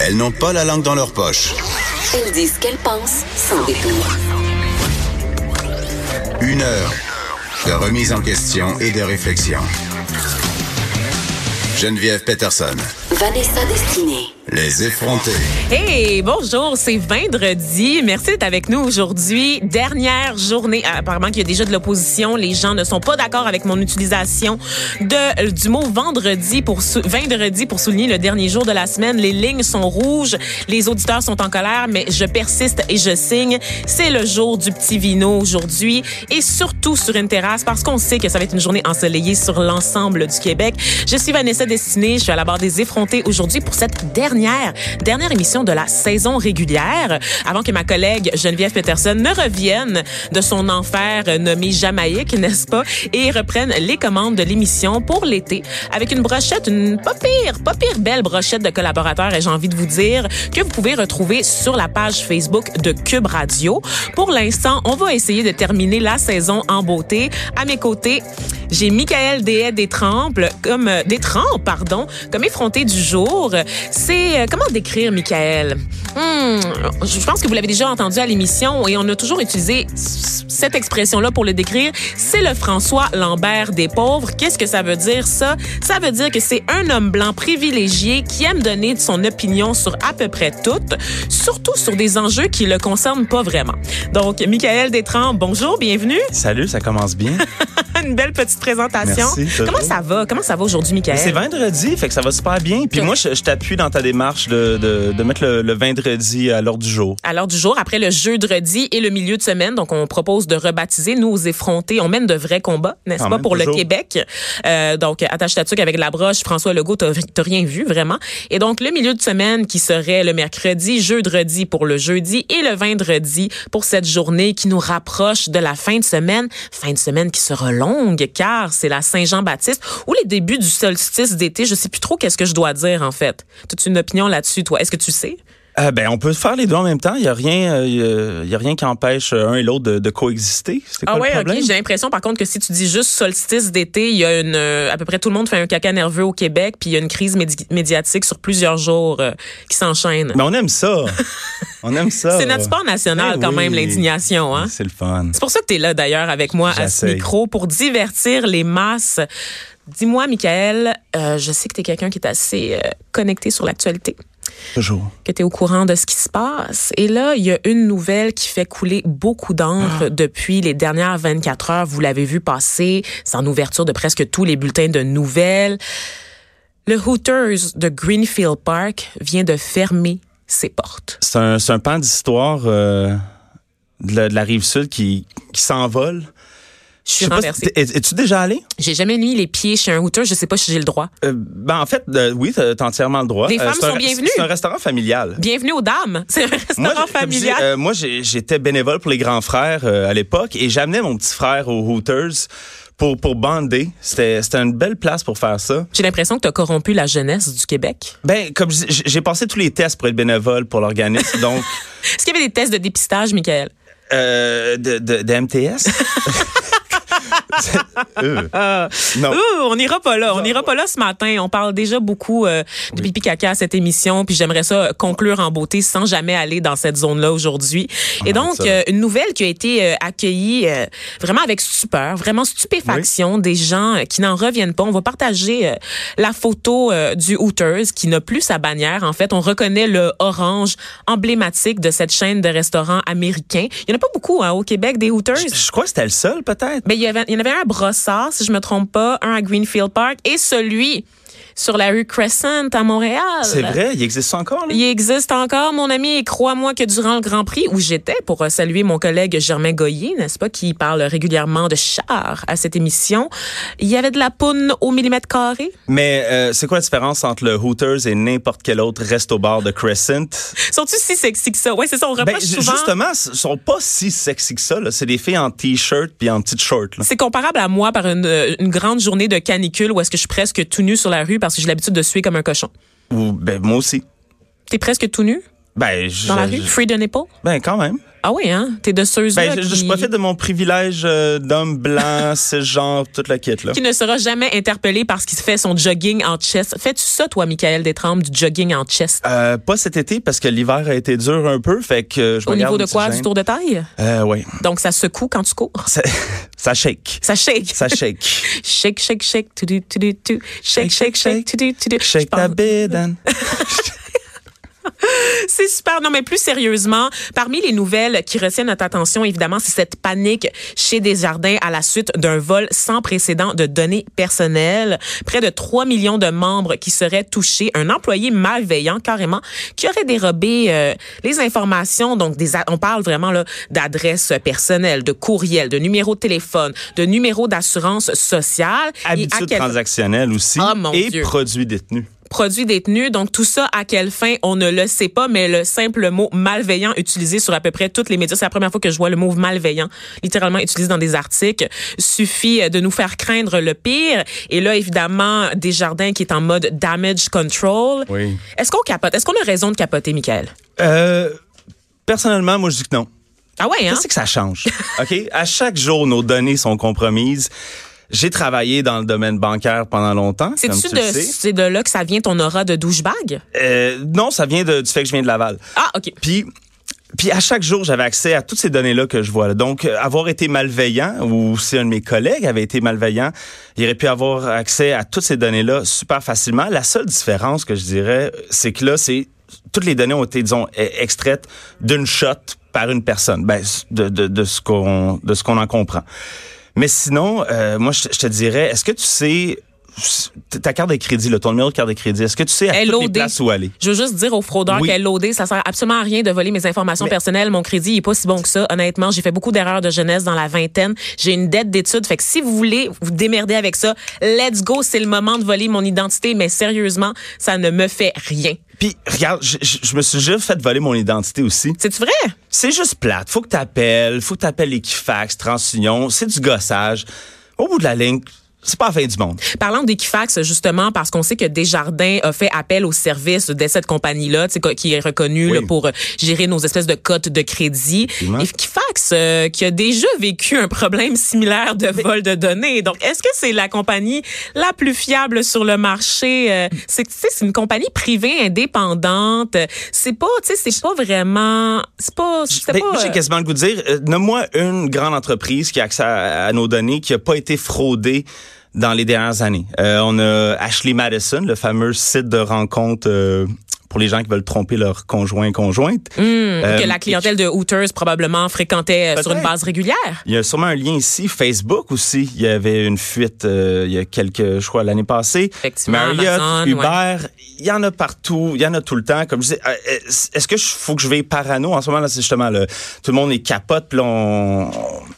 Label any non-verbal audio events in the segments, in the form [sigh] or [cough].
Elles n'ont pas la langue dans leur poche. Elles disent ce qu'elles pensent sans détour. Une heure de remise en question et de réflexion. Geneviève Peterson. Vanessa Destinée. Les effrontés. Hey, bonjour, c'est vendredi. Merci d'être avec nous aujourd'hui. Dernière journée. Ah, Apparemment qu'il y a déjà de l'opposition. Les gens ne sont pas d'accord avec mon utilisation de, euh, du mot vendredi pour, vendredi pour souligner le dernier jour de la semaine. Les lignes sont rouges. Les auditeurs sont en colère, mais je persiste et je signe. C'est le jour du petit vino aujourd'hui et surtout sur une terrasse parce qu'on sait que ça va être une journée ensoleillée sur l'ensemble du Québec. Je suis Vanessa Destinée. Je suis à la barre des effrontés aujourd'hui pour cette dernière, dernière émission de la saison régulière avant que ma collègue Geneviève Peterson ne revienne de son enfer nommé Jamaïque, n'est-ce pas, et reprenne les commandes de l'émission pour l'été avec une brochette, une pas pire, pas pire belle brochette de collaborateurs et j'ai envie de vous dire que vous pouvez retrouver sur la page Facebook de Cube Radio. Pour l'instant, on va essayer de terminer la saison en beauté. À mes côtés, j'ai Michael Dehaye Détrempe, comme euh, Détrempe, pardon, comme effronté du jour. C'est euh, comment décrire Michael? Hmm, Je pense que vous l'avez déjà entendu à l'émission et on a toujours utilisé cette expression-là pour le décrire. C'est le François Lambert des pauvres. Qu'est-ce que ça veut dire ça? Ça veut dire que c'est un homme blanc privilégié qui aime donner son opinion sur à peu près tout, surtout sur des enjeux qui le concernent pas vraiment. Donc, Michael Détrempe, bonjour, bienvenue. Salut, ça commence bien. [laughs] Une belle petite présentation. Merci. Comment ça va? Comment ça va aujourd'hui, Michael? C'est vendredi, fait que ça va super bien. Puis moi, je, je t'appuie dans ta démarche de, de, de mettre le, le vendredi à l'ordre du jour. à l'heure du jour, après le jeudi et le milieu de semaine. Donc, on propose de rebaptiser nous aux effrontés. On mène de vrais combats, n'est-ce pas, pour le. Québec? Euh, donc, attache ta avec la broche. François Legault, t'as t'as rien vu, vraiment. Et donc, le milieu de semaine qui serait le mercredi, jeudi pour le jeudi et le vendredi pour cette journée qui nous rapproche de la fin de semaine. Fin de semaine qui sera longue car c'est la Saint-Jean-Baptiste ou les débuts du solstice d'été. Je sais plus trop qu'est-ce que je dois dire, en fait. Toute une opinion là-dessus, toi. Est-ce que tu sais? Euh, ben, on peut faire les deux en même temps. Il y a rien, euh, y a- rien qui empêche euh, un et l'autre de, de coexister. C'est quoi Ah ouais, le ok. J'ai l'impression, par contre, que si tu dis juste solstice d'été, il y a une, euh, à peu près tout le monde fait un caca nerveux au Québec, puis il y a une crise médi- médiatique sur plusieurs jours qui s'enchaîne. Mais on aime ça. [laughs] on aime ça. C'est notre sport national Eh quand oui. même, l'indignation. Hein? C'est le fun. C'est pour ça que tu es là d'ailleurs avec moi à ce micro pour divertir les masses. Dis-moi, Michael, je sais que tu es quelqu'un qui est assez connecté sur l'actualité Toujours. que tu es au courant de ce qui se passe. Et là, il y a une nouvelle qui fait couler beaucoup d'encre depuis les dernières 24 heures. Vous l'avez vu passer, c'est en ouverture de presque tous les bulletins de nouvelles. Le Hooters de Greenfield Park vient de fermer ses portes. C'est un, pan d'histoire euh, de, la, de la rive sud qui, qui s'envole. Je suis si renversée. Es-tu déjà allé? J'ai jamais mis les pieds chez un Hooters, je sais pas si j'ai le droit. Euh, ben, en fait, euh, oui, t'as t'as entièrement le droit. Les Euh, femmes un- sont bienvenues. C'est un restaurant familial. Bienvenue aux dames. [laughs] C'est un restaurant dis, familial. moi, j'étais bénévole pour les grands frères à l'époque et j'amenais mon petit frère aux Hooters pour, pour bander. C'était une belle place pour faire ça. J'ai l'impression que tu as corrompu la jeunesse du Québec. Ben, comme j'ai passé tous les tests pour être bénévole pour l'organisme, donc [laughs] Est-ce qu'il y avait des tests de dépistage, Michael? euh, de, de, de MTS. [laughs] Euh, non. Ouh, on n'ira pas là. On n'ira pas là ce matin. On parle déjà beaucoup euh, de pipi caca à cette émission, puis j'aimerais ça conclure en beauté sans jamais aller dans cette zone-là aujourd'hui. Et donc, euh, une nouvelle qui a été euh, accueillie euh, vraiment avec stupeur, vraiment stupéfaction des gens euh, qui n'en reviennent pas. On va partager euh, la photo euh, du Hooters qui n'a plus sa bannière. En fait, on reconnaît le orange emblématique de cette chaîne de restaurants américains. Il y en a pas beaucoup hein, au Québec des Hooters? Je, je crois que c'était le seul, peut-être. Mais il y, avait, il y en avait un Brossard, si je me trompe pas, un à Greenfield Park et celui sur la rue Crescent à Montréal. C'est vrai, il existe encore, là? Il existe encore, mon ami, et crois-moi que durant le Grand Prix où j'étais pour euh, saluer mon collègue Germain Goyer, n'est-ce pas, qui parle régulièrement de char à cette émission, il y avait de la poune au millimètre carré? Mais euh, c'est quoi la différence entre le Hooters et n'importe quel autre resto-bar de Crescent? Sont-ils si sexy que ça? Ouais, c'est ça, on reproche Ben, souvent. justement, ils sont pas si sexy que ça. là. C'est des filles en t-shirt puis en petite short. là. C'est comparable à moi par une, euh, une grande journée de canicule où est-ce que je suis presque tout nu sur la rue parce que j'ai l'habitude de suer comme un cochon. Ou ben moi aussi. T'es presque tout nu? Ben je, dans la je- rue? Free de nipple? ben quand même. Ah oui, hein? T'es de ceux Ben je, je qui, profite de mon privilège euh, d'homme blanc, [laughs] genre toute la kit là. qui ne sera jamais interpellé parce qu'il fait son jogging en chest. Fais-tu ça, toi, Michael Détrempe, du jogging en chest? Euh, pas cet été parce que l'hiver a été dur un peu, fait que euh, je Au niveau de quoi? Du tour de taille? Euh, ouais. Donc, ça secoue quand tu cours? Ça, [laughs] ça shake. Ça shake. Ça shake. [laughs] Shake, shake, shake, tu tu tu tu Shake, shake, shake, tu tu tu Shake ta bédane. [laughs] C'est super. Non, mais plus sérieusement, parmi les nouvelles qui retiennent notre attention, évidemment, c'est cette panique chez Desjardins à la suite d'un vol sans précédent de données personnelles. Près de 3 millions de membres qui seraient touchés. Un employé malveillant, carrément, qui aurait dérobé euh, les informations. Donc, des, on parle vraiment d'adresses personnelles, de courriels, de numéros de téléphone, de numéros d'assurance sociale. Et à Habitude quel- transactionnelle aussi. Ah, mon et Dieu. produits détenus. Produits détenus. Donc, tout ça, à quelle fin, on ne le sait pas, mais le simple mot malveillant utilisé sur à peu près toutes les médias, c'est la première fois que je vois le mot malveillant littéralement utilisé dans des articles, suffit de nous faire craindre le pire. Et là, évidemment, Desjardins qui est en mode damage control. Oui. Est-ce qu'on capote? Est-ce qu'on a raison de capoter, Michael? Euh, personnellement, moi je dis que non. Ah ouais, hein? Qu'est-ce que ça change? [laughs] OK? À chaque jour, nos données sont compromises. J'ai travaillé dans le domaine bancaire pendant longtemps, C'est-tu tu de, c'est de là que ça vient ton aura de douchebag? Euh, non, ça vient de- du fait que je viens de Laval. Ah, OK. Puis, puis à chaque jour, j'avais accès à toutes ces données-là que je vois. là. Donc, euh, avoir été malveillant, ou si un de mes collègues avait été malveillant, il aurait pu avoir accès à toutes ces données-là super facilement. La seule différence que je dirais, c'est que là, c'est toutes les données ont été, disons, e- extraites d'une shot par une personne, ben, de, de, de ce qu'on de ce qu'on en comprend. Mais sinon, euh, moi, je, te- je te dirais, est-ce que tu sais ta carte de crédit, là, ton numéro de carte de crédit, est-ce que tu sais à toutes les places où aller? Je veux juste dire aux fraudeurs Oui. qu'elle LOD, ça sert absolument à rien de voler mes informations Mais- personnelles. Mon crédit il est pas si bon que ça. Honnêtement, j'ai fait beaucoup d'erreurs de jeunesse dans la vingtaine. J'ai une dette d'études. Fait que si vous voulez vous démerder avec ça, let's go. C'est le moment de voler mon identité. Mais sérieusement, ça ne me fait rien. Puis, regarde, je, me suis déjà fait voler mon identité aussi. C'est vrai? C'est juste plate. Faut que t'appelles, faut que t'appelles Equifax, TransUnion. C'est du gossage. Au bout de la ligne, c'est pas la fin du monde. Parlant d'Equifax, justement, parce qu'on sait que Desjardins a fait appel au service de cette compagnie-là, tu sais, co- qui est reconnue Oui. là, pour gérer nos espèces de cotes de crédit. Effectivement. Equifax, euh, qui a déjà vécu un problème similaire de vol de données. Donc, est-ce que c'est la compagnie la plus fiable sur le marché? Euh, c'est, tu sais, c'est une compagnie privée indépendante. C'est pas, tu sais, c'est pas vraiment, c'est pas, c'est Ben, pas. moi, j'ai euh, quasiment le goût de dire, euh, nomme-moi une grande entreprise qui a accès à, à nos données qui a pas été fraudée dans les dernières années. Euh, on a Ashley Madison, le fameux site de rencontre euh, pour les gens qui veulent tromper leur conjoint conjointe. Euh, que la clientèle de Hooters probablement fréquentait euh, sur une base régulière. Il y a sûrement un lien ici. Facebook aussi, il y avait une fuite euh, il y a quelques, je crois, l'année passée. Effectivement, Marriott, Amazon, Uber, il y en a partout, il y en a tout le temps. Comme je disais, euh, est-ce que je faut que je vais parano? En ce moment là C'est justement le, tout le monde est capote, puis là, on,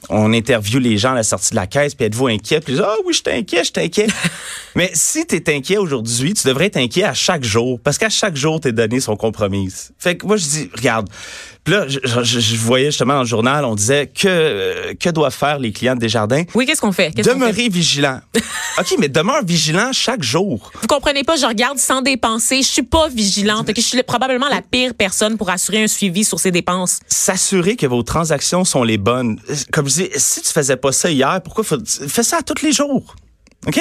on interviewe les gens à la sortie de la caisse, puis êtes-vous inquiet? Puis ils disent, ah oui, je inquiet, je inquiet. [laughs] Mais si tu es inquiet aujourd'hui, tu devrais être inquiet à chaque jour, parce qu'à chaque jour tes données sont compromises. Fait que moi je dis, regarde. Puis là, je, je- je voyais justement dans le journal, on disait que euh, que doivent faire les clients de Desjardins? Oui, qu'est-ce qu'on fait? Fait? Demeurer vigilant. [laughs] OK, mais demeure vigilant chaque jour. Vous comprenez pas, je regarde sans dépenser. Je suis pas vigilante. ok? Je suis probablement la pire personne pour assurer un suivi sur ces dépenses. S'assurer que vos transactions sont les bonnes. Comme je dis, si tu faisais pas ça hier, pourquoi faut, fais ça tous les jours. OK?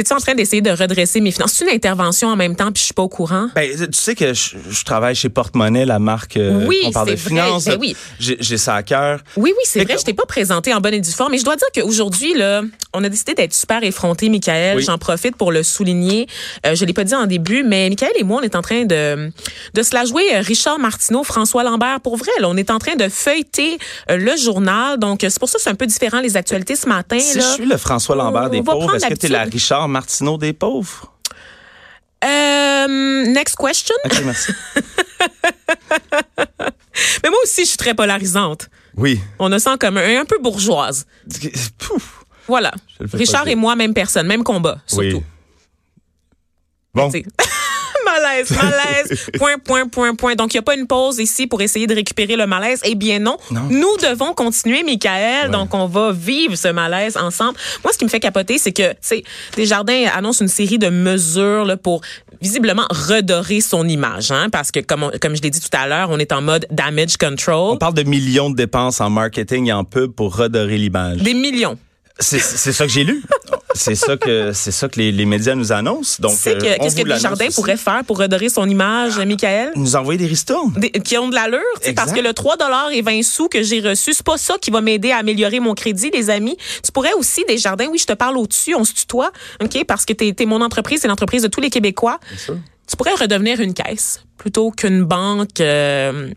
Es-tu en train d'essayer de redresser mes finances? C'est une intervention en même temps, puis je suis pas au courant. Ben, tu sais que je, je travaille chez Porte-Monnaie, la marque euh, Oui, qu'on parle de finances. Ben oui. J'ai ça à cœur. Oui, oui, c'est vrai, que- je t'ai pas présenté en bonne et due forme, mais je dois dire qu'aujourd'hui, là, on a décidé d'être super effrontés, Michael. Oui. J'en profite pour le souligner. Euh, je l'ai pas dit en début, mais Michael et moi, on est en train de, de se la jouer euh, Richard Martineau, François Lambert. Pour vrai, là, on est en train de feuilleter euh, le journal. Donc, euh, c'est pour ça que c'est un peu différent les actualités ce matin. Si là. je suis le François Lambert On des pauvres, est-ce que tu es la l'habitude. Richard Martineau des pauvres? Euh, next question. OK, merci. [laughs] Mais moi aussi, je suis très polarisante. Oui. On a ça en commun, un peu bourgeoise. Pouf. Voilà. Richard et moi, même personne, même combat, surtout. Oui. Bon. [laughs] Malaise, malaise, [laughs] point, point, point, point. Donc, il n'y a pas une pause ici pour essayer de récupérer le malaise. Eh bien non, Non. nous devons continuer, Michael. Ouais. Donc, on va vivre ce malaise ensemble. Moi, ce qui me fait capoter, c'est que, tu sais, Desjardins annonce une série de mesures là, pour visiblement redorer son image. Hein, parce que, comme, on- comme je l'ai dit tout à l'heure, on est en mode damage control. On parle de millions de dépenses en marketing et en pub pour redorer l'image. Des millions. C'est ça que j'ai lu. C'est ça que c'est ça que les, les médias nous annoncent. Donc, euh, que- qu'est-ce que vous l'annonce Desjardins pourrait faire pour redorer son image, Michael? nous envoyer des ristournes. Des- qui ont de l'allure, parce que le 3 et 20 sous que j'ai reçu, c'est pas ça qui va m'aider à améliorer mon crédit, les amis. Tu pourrais aussi, Desjardins, oui, je te parle au-dessus, on se tutoie, OK, parce que t'es es mon entreprise, c'est l'entreprise de tous les Québécois. Tu pourrais redevenir une caisse plutôt qu'une banque euh,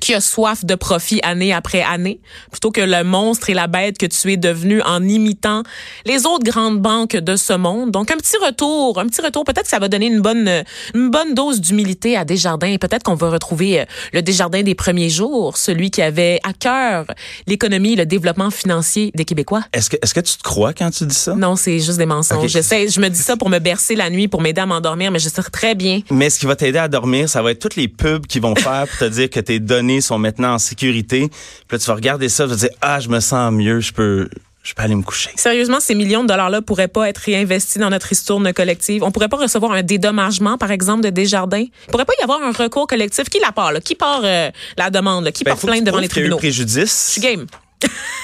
qui a soif de profit année après année, plutôt que le monstre et la bête que tu es devenu en imitant les autres grandes banques de ce monde. Donc un petit retour, un petit retour. Peut-être que ça va donner une bonne, une bonne dose d'humilité à Desjardins. Peut-être qu'on va retrouver euh, le Desjardins des premiers jours, celui qui avait à cœur l'économie, et le développement financier des Québécois. Est-ce que est-ce que tu te crois quand tu dis ça? Non, c'est juste des mensonges. Ok. J'essaie, je me dis ça pour me bercer la nuit, pour m'aider à m'endormir, mais je sais très bien Mais ce qui va t'aider à dormir, ça va être toutes les pubs qu'ils vont faire pour te dire que tes données sont maintenant en sécurité. Puis là, tu vas regarder ça, tu vas te dire ah, je me sens mieux, je peux je peux aller me coucher. Sérieusement, ces millions de dollars-là pourraient pas être réinvestis dans notre ristourne collective. On pourrait pas recevoir un dédommagement, par exemple, de Desjardins. Il pourrait pas y avoir un recours collectif. Qui la part, là? Qui part euh, la demande, là? Qui Ben, que plainte devant les a eu tribunaux? préjudice. Je suis game. [laughs]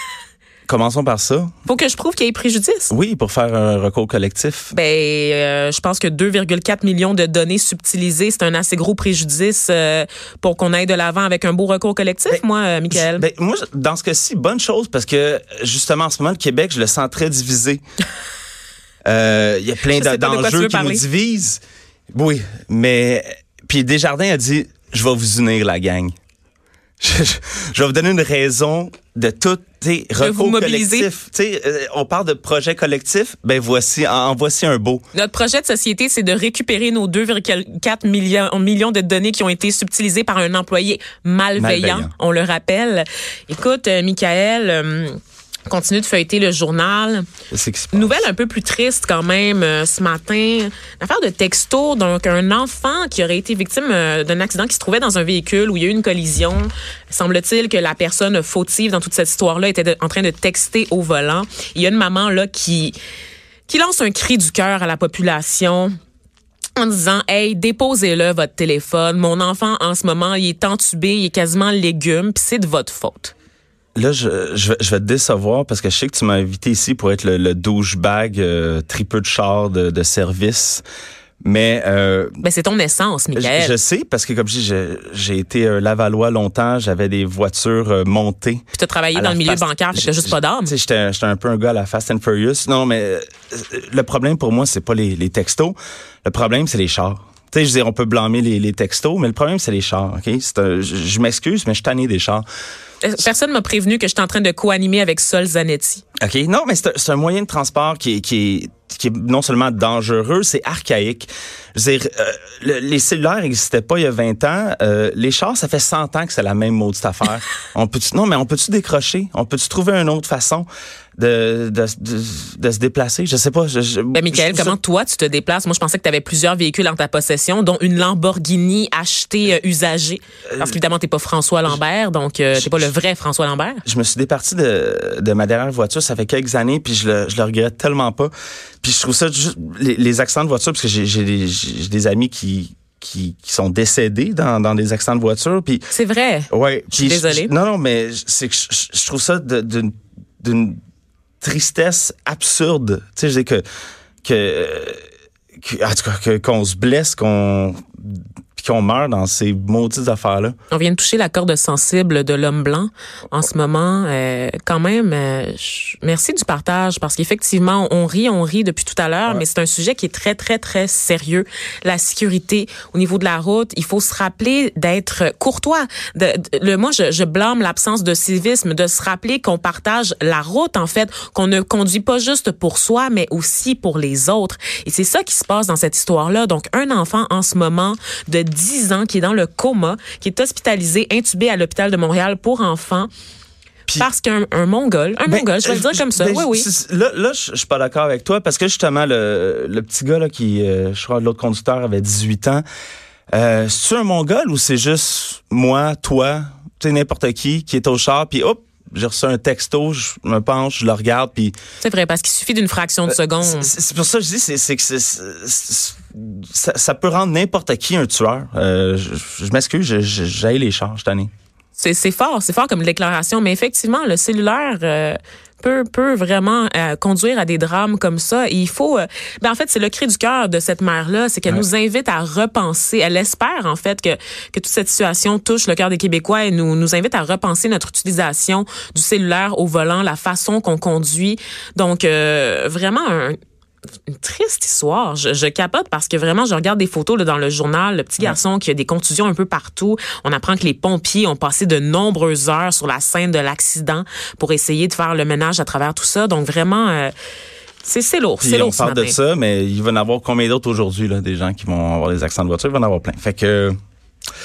Commençons par ça. Faut que je prouve qu'il y ait préjudice. Oui, pour faire un recours collectif. Ben, euh, je pense que 2,4 millions de données subtilisées, c'est un assez gros préjudice euh, pour qu'on aille de l'avant avec un beau recours collectif, moi, euh, Michael. Ben, moi, dans ce cas-ci, bonne chose parce que justement en ce moment, le Québec, je le sens très divisé. [laughs] Euh, Il y a plein de- d'enjeux qui nous divisent. Oui, mais puis Desjardins a dit, je vais vous unir la gang. Je, je- je vais vous donner une raison de tout, tu sais, vous recours collectif. Tu sais, euh, on parle de projet collectif, ben voici, en, en voici un beau. Notre projet de société, c'est de récupérer nos 2,4 millions, millions de données qui ont été subtilisées par un employé malveillant, Malveillant. on le rappelle. Écoute, euh, Michael, euh, continue de feuilleter le journal. Nouvelle un peu plus triste quand même euh, ce matin. Une affaire de texto, donc un enfant qui aurait été victime euh, d'un accident qui se trouvait dans un véhicule où il y a eu une collision. Semble-t-il que la personne fautive dans toute cette histoire-là était de- en train de texter au volant. Il y a une maman là qui qui lance un cri du cœur à la population en disant Hey, déposez-le votre téléphone. Mon enfant en ce moment, il est entubé, il est quasiment légume, puis c'est de votre faute. Là, je, je, vais- je vais te décevoir parce que je sais que tu m'as invité ici pour être le, le douchebag euh, tripeux de char de, de service. Mais euh, Ben c'est ton essence, je, Michael. je sais parce que comme je dis, je- j'ai été euh, Lavallois longtemps, j'avais des voitures euh, montées. Puis t'as travaillé dans le milieu fast- bancaire, t'as juste pas d'âme. J'étais j'étais un peu un gars à la Fast and Furious. Non, mais euh, le problème pour moi, c'est pas les, les textos. Le problème, c'est les chars. Tu sais, je veux dire, on peut blâmer les, les textos, mais le problème, c'est les chars. Ok, un- je, je m'excuse, mais je suis tanné des chars. Euh, Personne m'a prévenu que j'étais en train de co-animer avec Sol Zanetti. OK. Non, mais c'est un, moyen de transport qui est, qui est non seulement dangereux, c'est archaïque. Je veux dire, euh, le- les cellulaires n'existaient pas il y a 20 ans. Euh, les chars, ça fait 100 ans que c'est la même maudite affaire. [laughs] on peut non, mais on peut-tu décrocher? On peut-tu trouver une autre façon de, de, de, de se déplacer? Je sais pas. Je, je- Ben, Michael, je comment toi tu te déplaces? Moi, je pensais que tu avais plusieurs véhicules en ta possession, dont une Lamborghini achetée euh, usagée. Parce qu'évidemment, t'es pas François Lambert, donc euh, t'es pas le vrai François Lambert. je me suis départi de, de ma dernière voiture, ça fait quelques années, puis je le, je le regrette tellement pas. Puis je trouve ça juste les, les accidents de voiture, parce que j'ai j'ai des, j'ai des amis qui, qui, qui sont décédés dans, dans des accidents de voiture, puis C'est vrai. ouais. Je suis puis non, non, mais c'est que je, je- trouve ça d'une d'une tristesse absurde. Tu sais, je dis que que, que- en tout cas que- qu'on se blesse, qu'on puis qu'on meurt dans ces maudites affaires-là. On vient de toucher la corde sensible de l'homme blanc en ce moment. Euh, quand même, euh, merci du partage parce qu'effectivement, on rit, on rit depuis tout à l'heure, mais c'est un sujet qui est très, très, très sérieux. La sécurité au niveau de la route, il faut se rappeler d'être courtois. De, de- le, moi, je, je blâme l'absence de civisme, de se rappeler qu'on partage la route, en fait, qu'on ne conduit pas juste pour soi, mais aussi pour les autres. Et c'est ça qui se passe dans cette histoire-là. Donc, un enfant en ce moment de 10 ans qui est dans le coma, qui est hospitalisé, intubé à l'hôpital de Montréal pour enfants. Parce qu'un un mongol, un Ben, mongol, je vais le dire comme ça. ben, oui, oui. c'est- Là, là je je suis pas d'accord avec toi parce que justement, le, le petit gars là, qui, euh, je crois, l'autre conducteur avait 18 ans. Euh, c'est-tu un mongol ou c'est juste moi, toi, tu sais, n'importe qui qui est au char, puis hop, j'ai reçu un texto, je me penche, je le regarde, puis C'est vrai, parce qu'il suffit d'une fraction de seconde. Euh, c'est c'est pour ça que je dis, c'est c'est que c'est- c'est- ça, ça peut rendre n'importe qui un tueur. Euh, je je m'excuse, je- je- j'haïs les chars, cette année. C'est fort, c'est fort comme déclaration, mais effectivement, le cellulaire euh, peut peut vraiment euh, conduire à des drames comme ça. Et il faut, euh, ben en fait, c'est le cri du cœur de cette mère-là, c'est qu'elle nous invite à repenser. Elle espère en fait que que toute cette situation touche le cœur des Québécois et nous nous invite à repenser notre utilisation du cellulaire au volant, la façon qu'on conduit. Donc euh, vraiment un une triste histoire. Je, je capote parce que vraiment, je regarde des photos là, dans le journal, le petit garçon qui a des contusions un peu partout. On apprend que les pompiers ont passé de nombreuses heures sur la scène de l'accident pour essayer de faire le ménage à travers tout ça. Donc vraiment, euh, c'est lourd. C'est on lourd ce parle de ça, mais il va y en avoir combien d'autres aujourd'hui, des gens qui vont avoir des accidents de voiture, il va y en avoir plein. Fait que,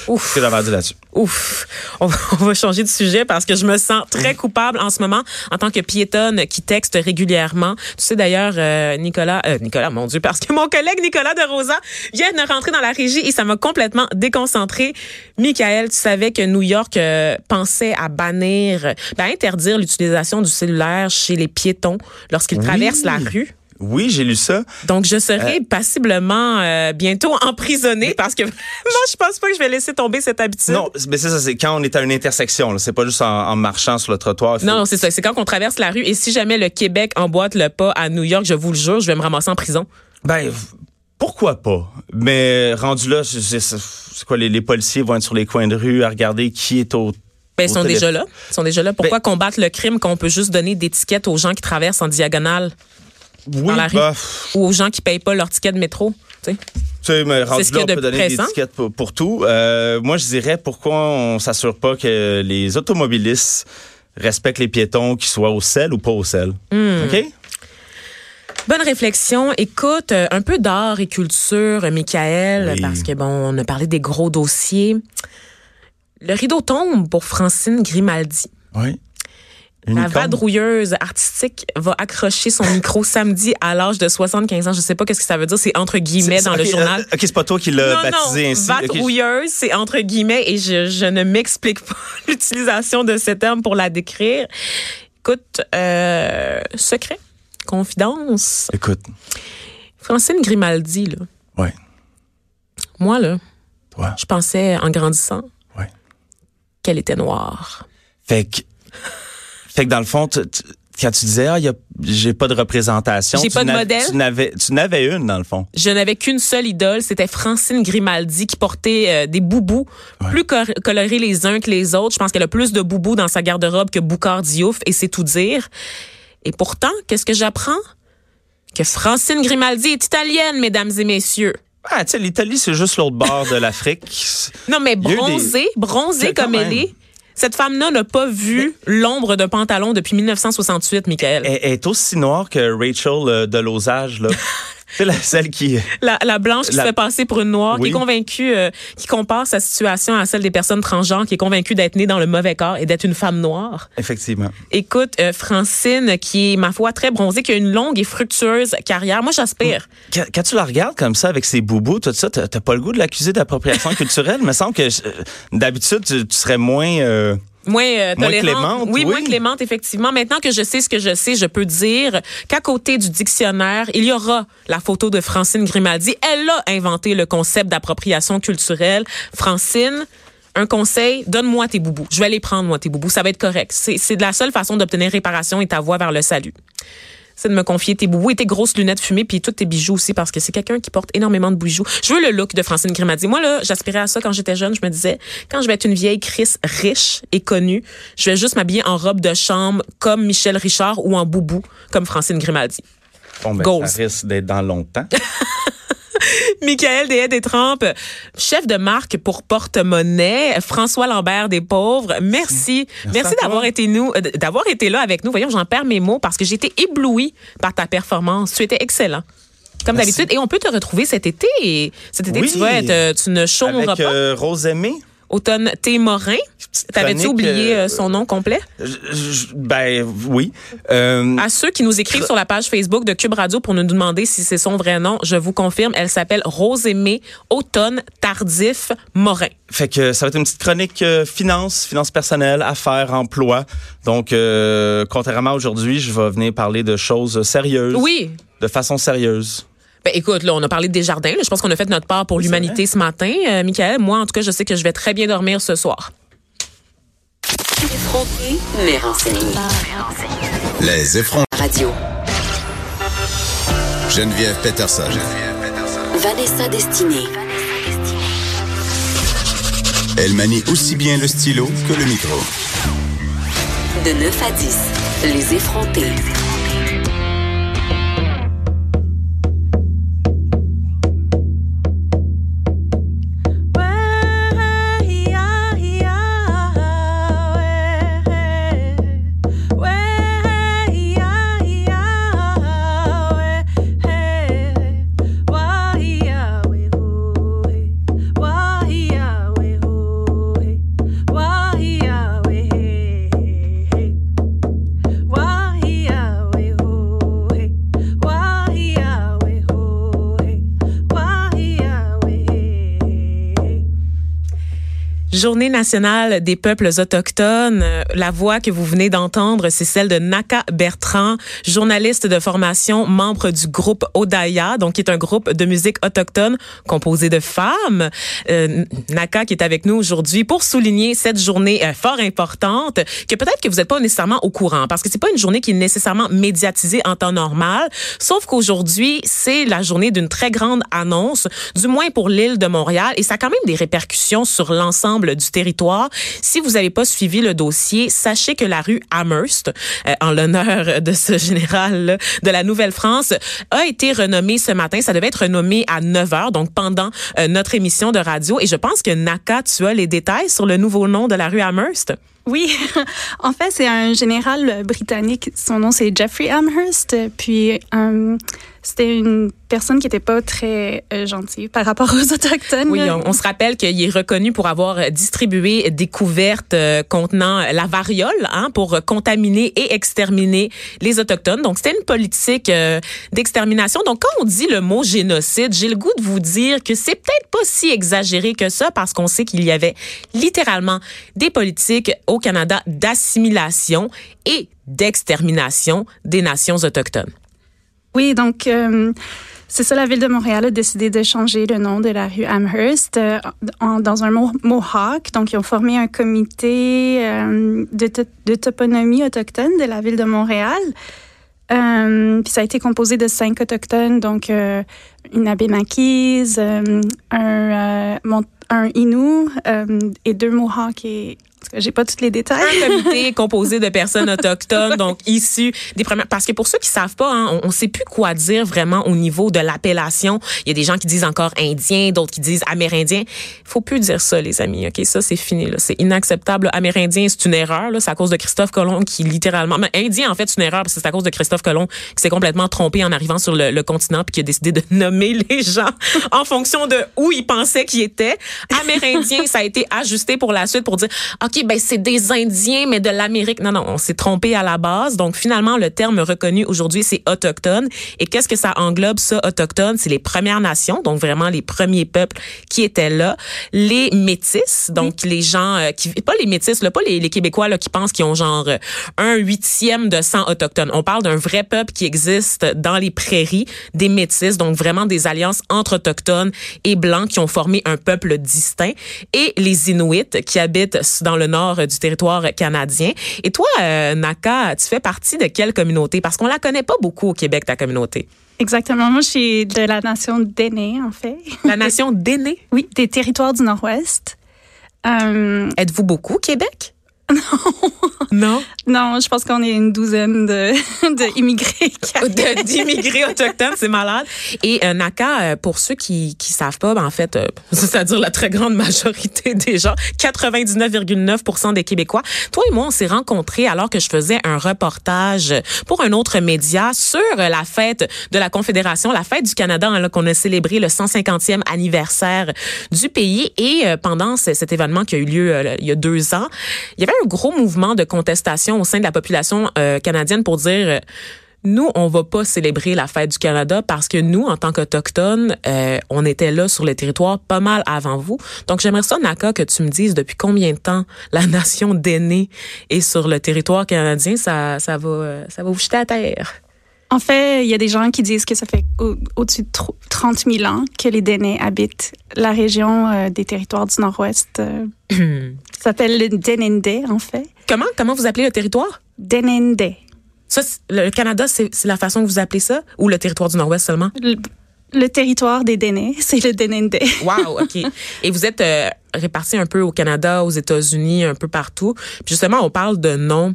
Ouf. que à là-dessus? Ouf, on va, [laughs] on va changer de sujet parce que je me sens très coupable en ce moment en tant que piétonne qui texte régulièrement. Tu sais d'ailleurs, euh, Nicolas, euh, Nicolas, mon Dieu, parce que mon collègue Nicolas de Rosa vient de rentrer dans la régie et ça m'a complètement déconcentré. Michael, tu savais que New York euh, pensait à bannir, ben, interdire l'utilisation du cellulaire chez les piétons lorsqu'ils Oui. traversent la rue? Oui, j'ai lu ça. Donc, je serai passiblement euh, bientôt emprisonnée parce que [laughs] vraiment, je pense pas que je vais laisser tomber cette habitude. Non, mais c'est ça, c'est quand on est à une intersection, là. C'est pas juste en, en marchant sur le trottoir. faut- Non, c'est ça. C'est quand on traverse la rue. Et si jamais le Québec emboîte le pas à New York, je vous le jure, je vais me ramasser en prison. Ben, pourquoi pas? Mais rendu là, c'est quoi, les, les policiers vont être sur les coins de rue à regarder qui est au Ben, ils sont déjà là. Ils sont déjà là. Pourquoi combattre le crime qu'on peut juste donner des tickets aux gens qui traversent en diagonale? Oui, la rue? bah, ou aux gens qui payent pas leur ticket de métro? Tu sais? Tu sais, mais rendu ce là, on peut donner pressant. des étiquettes pour, pour tout. Euh, moi, je dirais pourquoi on s'assure pas que les automobilistes respectent les piétons, qu'ils soient au sel ou pas au sel? Hmm. OK? Bonne réflexion. Écoute, euh, un peu d'art et culture, euh, Michael, Oui. parce que bon, on a parlé des gros dossiers. Le rideau tombe pour Francine Grimaldi. Oui. La vadrouilleuse artistique va accrocher son micro samedi à l'âge de 75 ans. Je sais pas qu'est-ce que ça veut dire. C'est entre guillemets dans le journal. euh, OK, c'est pas toi qui l'as baptisé non, ainsi. Vadrouilleuse, c'est entre guillemets et je, je ne m'explique pas [laughs] l'utilisation de ce terme pour la décrire. Écoute, euh, secret, confidence. Écoute, Francine Grimaldi, là, ouais, moi, là, toi, je pensais en grandissant ouais. qu'elle était noire. Fait que, fait que dans le fond, quand tu disais, ah, y a- j'ai pas de représentation. J'ai tu pas de modèle? Tu n'avais, tu n'avais une, dans le fond. Je n'avais qu'une seule idole, c'était Francine Grimaldi qui portait euh, des boubous plus cor- colorés les uns que les autres. Je pense qu'elle a plus de boubous dans sa garde-robe que Boucard Diouf et c'est tout dire. Et pourtant, qu'est-ce que j'apprends? Que Francine Grimaldi est italienne, mesdames et messieurs. Ah, tu sais, l'Italie, c'est juste l'autre bord de l'Afrique. Non, mais des- bronzée, bronzée comme même. elle est. Cette femme-là n'a pas vu l'ombre d'un pantalon depuis 1968, Michael. Elle, elle est aussi noire que Rachel euh, de Lausange, là. [laughs] c'est la, celle qui. La, la blanche qui La- se fait passer pour une noire, Oui. qui est convaincue, euh, qui compare sa situation à celle des personnes transgenres, qui est convaincue d'être née dans le mauvais corps et d'être une femme noire. Effectivement. Écoute, euh, Francine, qui est, ma foi, très bronzée, qui a une longue et fructueuse carrière. Moi, j'aspire. Quand, quand tu la regardes comme ça, avec ses boubous, tout ça, t'as pas le goût de l'accuser d'appropriation [laughs] culturelle? Il me semble que euh, d'habitude, tu, tu serais moins. euh, Moins, euh, Moins clémente, oui, oui. moins clémente, effectivement. Maintenant que je sais ce que je sais, je peux dire qu'à côté du dictionnaire, il y aura la photo de Francine Grimaldi. Elle a inventé le concept d'appropriation culturelle. Francine, un conseil, donne-moi tes boubous. Je vais les prendre, moi, tes boubous. Ça va être correct. C'est c'est de la seule façon d'obtenir réparation et ta voie vers le salut. C'est de me confier tes boubous et tes grosses lunettes fumées puis tous tes bijoux aussi parce que c'est quelqu'un qui porte énormément de bijoux. Je veux le look de Francine Grimadi. Moi là, j'aspirais à ça quand j'étais jeune. Je me disais quand je vais être une vieille Chris riche et connue, je vais juste m'habiller en robe de chambre comme Michel Richard ou en boubou comme Francine Grimaldi. Bon, ben, ça risque d'être dans longtemps. [laughs] [laughs] Michael Deshaie des Trempes, chef de marque pour porte-monnaie, François Lambert des Pauvres. Merci. Merci, d'avoir été nous, euh, d'avoir été là avec nous. Voyons, j'en perds mes mots parce que j'ai été éblouie par ta performance. Tu étais excellent. Comme d'habitude. Et on peut te retrouver cet été. Et cet été, Oui. tu vas être, euh, tu ne chômeras Avec pas. euh, Rose Aimée. Automne T. Morin. T'avais-tu oublié euh, euh, son nom complet? Je- je- Ben oui. Euh, À ceux qui nous écrivent sur la page Facebook de Cube Radio pour nous demander si c'est son vrai nom, je vous confirme, elle s'appelle Rosémée Automne Tardif Morin. Fait que ça va être une petite chronique euh, finance, finance personnelle, affaires, emploi. Donc, contrairement à aujourd'hui, je vais venir parler de choses sérieuses. Oui. De façon sérieuse. Ben écoute, là, on a parlé de Desjardins. Là. Je pense qu'on a fait notre part pour l'humanité ce matin. Euh, Michael, moi, en tout cas, je sais que je vais très bien dormir ce soir. Effronté, mais. Les effrontés. Radio. Geneviève Peterson. Vanessa Destinée. Elle manie aussi bien le stylo que le micro. De 9 à 10, les effrontés. Journée nationale des peuples autochtones. Euh, La voix que vous venez d'entendre, c'est celle de Naka Bertrand, journaliste de formation, membre du groupe Odaya, donc qui est un groupe de musique autochtone composé de femmes. Euh, Naka qui est avec nous aujourd'hui pour souligner cette journée euh, fort importante que peut-être que vous n'êtes pas nécessairement au courant parce que c'est pas une journée qui est nécessairement médiatisée en temps normal, sauf qu'aujourd'hui, c'est la journée d'une très grande annonce, du moins pour l'île de Montréal et ça a quand même des répercussions sur l'ensemble du territoire. Si vous n'avez pas suivi le dossier, sachez que la rue Amherst, euh, en l'honneur de ce [laughs] général de la Nouvelle-France, a été renommée ce matin. Ça devait être renommé à 9 heures, donc pendant euh, notre émission de radio. Et je pense que Naka, tu as les détails sur le nouveau nom de la rue Amherst? Oui, [laughs] en fait, c'est un général britannique. Son nom, c'est Jeffrey Amherst. Puis, euh, c'était une personne qui n'était pas très euh, gentille par rapport aux Autochtones. Oui, on, se rappelle qu'il est reconnu pour avoir distribué des couvertes euh, contenant la variole hein, pour contaminer et exterminer les Autochtones. Donc, c'était une politique euh, d'extermination. Donc, quand on dit le mot génocide, j'ai le goût de vous dire que c'est peut-être pas si exagéré que ça parce qu'on sait qu'il y avait littéralement des politiques au Canada d'assimilation et d'extermination des nations autochtones. Oui, donc euh, c'est ça, la ville de Montréal a décidé de changer le nom de la rue Amherst euh, dans un mo- Mohawk. Donc, ils ont formé un comité euh, de, to- de toponymie autochtone de la ville de Montréal. Puis ça a été composé de cinq autochtones, donc une Abénaquise, euh, un, un et deux Mohawks. Et, j'ai pas tous les détails. un comité [laughs] composé de personnes autochtones, donc issues des premières. Parce que pour ceux qui savent pas, hein, on, on sait plus quoi dire vraiment au niveau de l'appellation. Il y a des gens qui disent encore indien, d'autres qui disent amérindien. Faut plus dire ça, les amis. Ok, ça c'est fini. C'est inacceptable. Amérindien, c'est une erreur. C'est à cause de Christophe Colomb qui littéralement. Mais indien, en fait, c'est une erreur parce que c'est à cause de Christophe Colomb qui s'est complètement trompé en arrivant sur le, le continent puis qui a décidé de [laughs] nommer les gens en fonction de où il pensait qu'ils étaient. Amérindien, ça a été ajusté pour la suite pour dire OK, ben c'est des Indiens, mais de l'Amérique. Non, non, on s'est trompé à la base. Donc, finalement, le terme reconnu aujourd'hui, c'est autochtone. Et qu'est-ce que ça englobe, ça, autochtone? C'est les Premières Nations, donc vraiment les premiers peuples qui étaient là. Les métis, donc les gens euh, qui... Pas les métis, là, pas les, les Québécois là, qui pensent qu'ils ont genre euh, un huitième de sang autochtone. On parle d'un vrai peuple qui existe dans les prairies, des métis, donc vraiment des alliances entre autochtones et blancs qui ont formé un peuple distinct. Et les Inuits qui habitent dans le le nord du territoire canadien. Et toi, Naka, tu fais partie de quelle communauté? Parce qu'on la connaît pas beaucoup au Québec, ta communauté. Exactement. Moi, je suis de la nation d'Aînés, en fait. La nation d'Aînés? oui, des territoires du Nord-Ouest. Êtes-vous beaucoup au Québec? Non. Non? Non, je pense qu'on est une douzaine de, d'immigrés. D'immigrés autochtones, c'est malade. Et euh, Naka, euh, pour ceux qui qui savent pas, ben, en fait, euh, [laughs] c'est-à-dire la très grande majorité [laughs] des gens, 99,9% des Québécois. Toi et moi, on s'est rencontrés alors que je faisais un reportage pour un autre média sur la fête de la Confédération, la fête du Canada, hein, qu'on a célébré le 150e anniversaire du pays. Et pendant cet événement qui a eu lieu il y a deux ans, il y avait un gros mouvement de contestation au sein de la population euh, canadienne pour dire euh, nous, on va pas célébrer la fête du Canada parce que nous, en tant qu'Autochtones, euh, on était là sur le territoire pas mal avant vous. Donc, j'aimerais ça, Naka, que tu me dises depuis combien de temps [laughs] la nation d'aînés est sur le territoire canadien. Ça, ça, va, ça va vous jeter à terre. En fait, il y a des gens qui disent que ça fait au-dessus de 30 000 ans que les Dénés habitent la région euh, des territoires du Nord-Ouest. Euh, [clears throat] ça s'appelle le Denende, en fait. Comment? Comment vous appelez le territoire? Denende. Ça, le Canada, c'est la façon que vous appelez ça? Ou le territoire du Nord-Ouest seulement? Le, territoire des Dénés, [laughs] c'est le Denende. wow, OK. Et vous êtes euh, répartis un peu au Canada, aux États-Unis, un peu partout. Puis justement, on parle de noms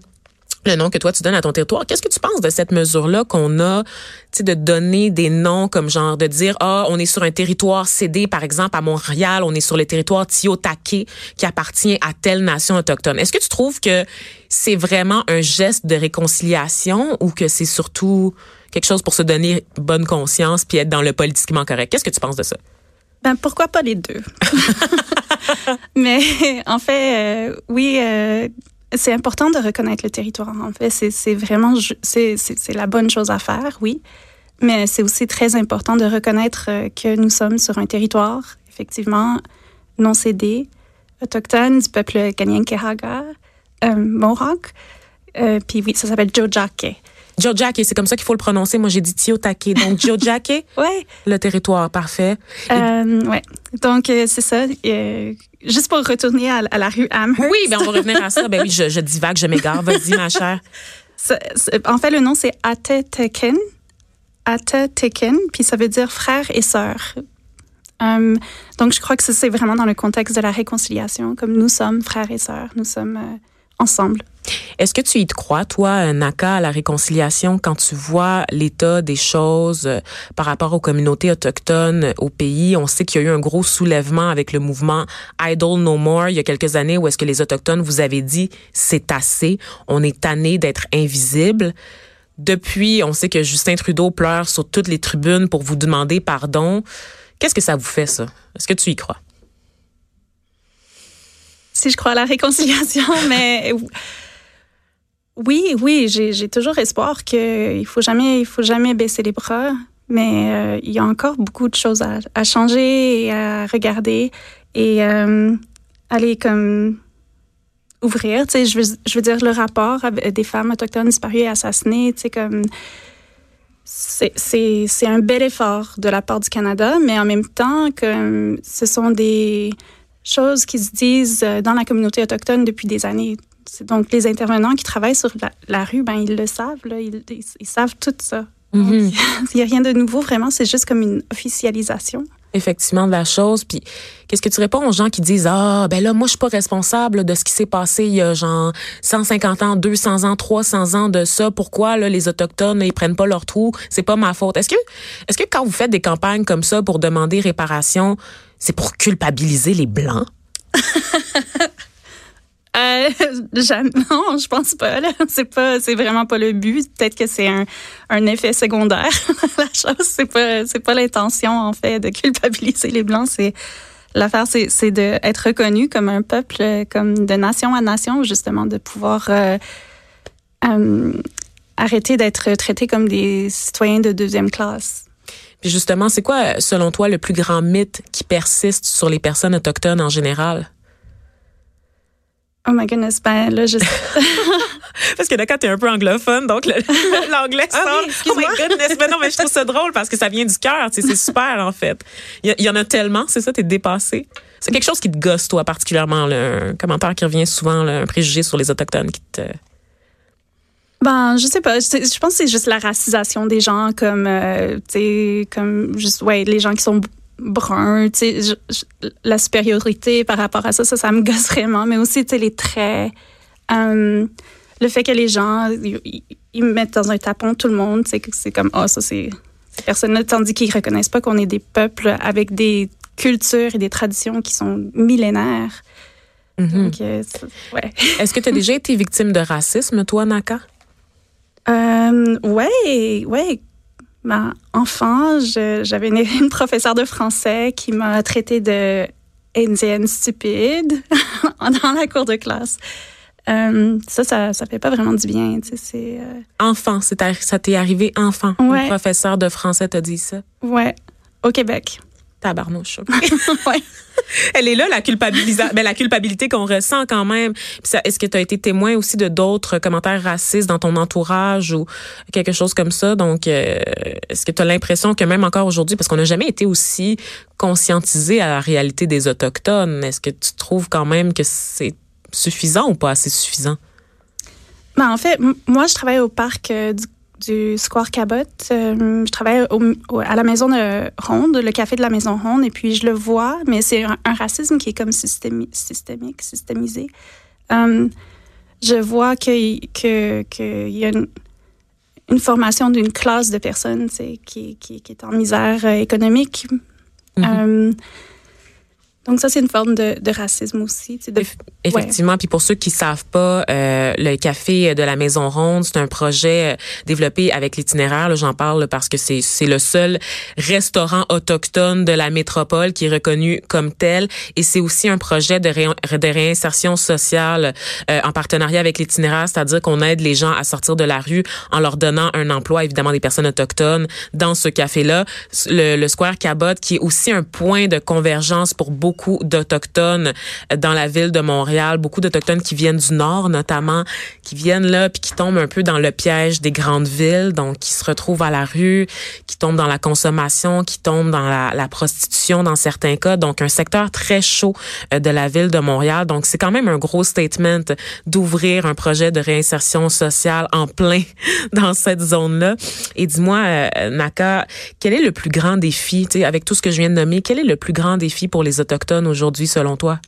le nom que toi tu donnes à ton territoire. Qu'est-ce que tu penses de cette mesure-là qu'on a, tu de donner des noms comme genre de dire ah on est sur un territoire cédé par exemple à Montréal, on est sur le territoire Tiotake qui appartient à telle nation autochtone. Est-ce que tu trouves que c'est vraiment un geste de réconciliation ou que c'est surtout quelque chose pour se donner bonne conscience puis être dans le politiquement correct? Qu'est-ce que tu penses de ça? Ben pourquoi pas les deux? [laughs] Mais en fait, euh, oui, euh, c'est important de reconnaître le territoire. En fait, c'est vraiment c'est la bonne chose à faire, oui. Mais c'est aussi très important de reconnaître euh, que nous sommes sur un territoire, effectivement, non cédé, autochtone du peuple Kanyenkehaga, euh, Mohawk. Euh, puis oui, ça s'appelle Jojake. Jojake, c'est comme ça qu'il faut le prononcer. Moi, j'ai dit Tiotake. Donc, Jojake. [laughs] ouais. Le territoire, parfait. Euh, ouais. Donc, euh, c'est ça. Euh, juste pour retourner à, la rue Amherst. Oui, ben on va revenir à ça. Ben oui, je, je divague, je m'égare. Vas-y, ma chère. [laughs] en fait, le nom, c'est Ateteken. Ateteken, puis ça veut dire frère et sœur. Um, donc, je crois que c'est vraiment dans le contexte de la réconciliation, comme nous sommes frères et sœurs, nous sommes Est-ce que tu y crois, toi, Naka, à la réconciliation, quand tu vois l'état des choses euh, par rapport aux communautés autochtones au pays? On sait qu'il y a eu un gros soulèvement avec le mouvement Idle No More il y a quelques années où est-ce que les Autochtones vous avez dit c'est assez, on est tanné d'être invisible. Depuis, on sait que Justin Trudeau pleure sur toutes les tribunes pour vous demander pardon. Qu'est-ce que ça vous fait, ça? Est-ce que tu y crois? Si je crois à la réconciliation, [laughs] mais oui, oui, j'ai toujours espoir qu'il faut faut jamais baisser les bras. Mais euh, il y a encore beaucoup de choses à, changer et à regarder et euh, aller comme ouvrir. Je veux, dire le rapport des femmes autochtones disparues et assassinées. C'est un bel effort de la part du Canada, mais en même temps, comme ce sont des choses qui se disent dans la communauté autochtone depuis des années. Donc, les intervenants qui travaillent sur la, rue, ben, ils le savent, là, ils, savent tout ça. Mhm. [laughs] Il n'y a rien de nouveau, vraiment, c'est juste comme une officialisation. Effectivement, de la chose. Puis, qu'est-ce que tu réponds aux gens qui disent Ah, ben là, moi, je suis pas responsable de ce qui s'est passé il y a genre 150 ans, 200 ans, 300 ans de ça. Pourquoi, là, les Autochtones, ils prennent pas leur trou? C'est pas ma faute. Est-ce que, est-ce que quand vous faites des campagnes comme ça pour demander réparation, c'est pour culpabiliser les Blancs? [laughs] Euh, [laughs] non, je pense pas. C'est vraiment pas le but. Peut-être que c'est un, effet secondaire. [laughs] la chose, c'est pas, l'intention en fait de culpabiliser les blancs. C'est l'affaire, c'est, c'est d'être reconnu comme un peuple, comme de nation à nation, justement, de pouvoir euh, euh, arrêter d'être traité comme des citoyens de deuxième classe. Puis justement, c'est quoi, selon toi, le plus grand mythe qui persiste sur les personnes autochtones en général? Oh my goodness, ben là, je... [laughs] parce que d'accord, t'es un peu anglophone, donc [laughs] l'anglais Ah sort. oui, oh my goodness, mais non, mais je trouve ça drôle parce que ça vient du cœur, tu sais, c'est super en fait. Il y, a- il y en a tellement, c'est ça, t'es dépassé. C'est quelque chose qui te gosse, toi, particulièrement, là, un commentaire qui revient souvent, là, un préjugé sur les Autochtones qui te... Ben, je sais pas. Je, je pense que c'est juste la racisation des gens, comme, euh, tu sais, comme, juste, ouais, les gens qui sont bruns, tu sais, la supériorité par rapport à ça, ça, ça me gosse vraiment. Mais aussi, tu sais, les traits, euh, le fait que les gens, ils, mettent dans un tapon tout le monde, c'est c'est comme, oh, ça, c'est ces personnes-là, tandis qu'ils reconnaissent pas qu'on est des peuples avec des cultures et des traditions qui sont millénaires. Mhm. Donc, euh, c'est- ouais. Est-ce que tu as déjà été victime de racisme, toi, Naka? Euh, ouais, ouais. Ben, enfant, j'avais une, [laughs] une professeure de français qui m'a traité de indienne stupide [laughs] dans la cour de classe. Euh, ça, ça, ça fait pas vraiment du bien. C'est, euh, Enfant, ça t'est arrivé enfant. Ouais. Le professeur de français t'a dit ça? ouais, au Québec. Tabarnouche. ok? [laughs] ouais. Elle est là, la, culpabilisa- ben, la culpabilité qu'on ressent quand même. Est-ce que tu as été témoin aussi de d'autres commentaires racistes dans ton entourage ou quelque chose comme ça? Donc, euh, est-ce que tu as l'impression que même encore aujourd'hui, parce qu'on n'a jamais été aussi conscientisé à la réalité des Autochtones, est-ce que tu trouves quand même que c'est suffisant ou pas assez suffisant? Ben, en fait, moi, je travaille au parc euh, du, du Square Cabot. Euh, je travaille au- au- à la maison de Ronde, le café de la maison Ronde, et puis je le vois, mais c'est un, un racisme qui est comme systémi- systémique, systémisé. Euh, je vois qu'il que, que y a une, une formation d'une classe de personnes qui, qui, qui est en misère euh, économique. Mhm. Euh, donc ça, c'est une forme de, de racisme aussi. de- Effectivement. Puis pour ceux qui savent pas, euh, le café de la Maison Ronde, c'est un projet euh, développé avec l'itinéraire. J'en parle parce que c'est c'est le seul restaurant autochtone de la métropole qui est reconnu comme tel. Et c'est aussi un projet de, ré- de réinsertion sociale euh, en partenariat avec l'itinéraire, c'est-à-dire qu'on aide les gens à sortir de la rue en leur donnant un emploi, évidemment des personnes autochtones, dans ce café-là. Le, le Square Cabot, qui est aussi un point de convergence pour beaucoup d'Autochtones euh, dans la ville de Montréal, beaucoup d'Autochtones qui viennent du Nord notamment, qui viennent là puis qui tombent un peu dans le piège des grandes villes, donc qui se retrouvent à la rue, qui tombent dans la consommation, qui tombent dans la, la prostitution dans certains cas, donc un secteur très chaud euh, de la ville de Montréal. Donc c'est quand même un gros statement d'ouvrir un projet de réinsertion sociale en plein [laughs] dans cette zone-là. Et dis-moi, euh, Naka, quel est le plus grand défi, tu sais, avec tout ce que je viens de nommer, quel est le plus grand défi pour les Autochtones? Aujourd'hui selon toi?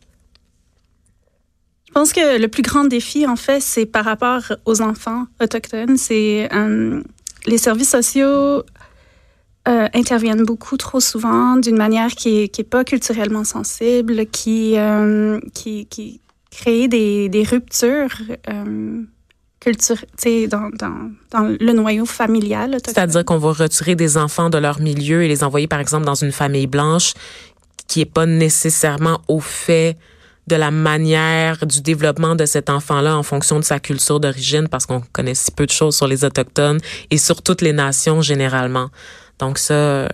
Je pense que le plus grand défi, en fait, c'est par rapport aux enfants autochtones. C'est euh, les services sociaux euh, interviennent beaucoup trop souvent d'une manière qui est, qui est pas culturellement sensible, qui, euh, qui, qui crée des, des ruptures culture, dans, dans, dans le noyau familial. C'est-à-dire qu'on va retirer des enfants de leur milieu et les envoyer, par exemple, dans une famille blanche qui est pas nécessairement au fait de la manière du développement de cet enfant-là en fonction de sa culture d'origine, parce qu'on connaît si peu de choses sur les Autochtones et sur toutes les nations généralement. Donc ça, euh,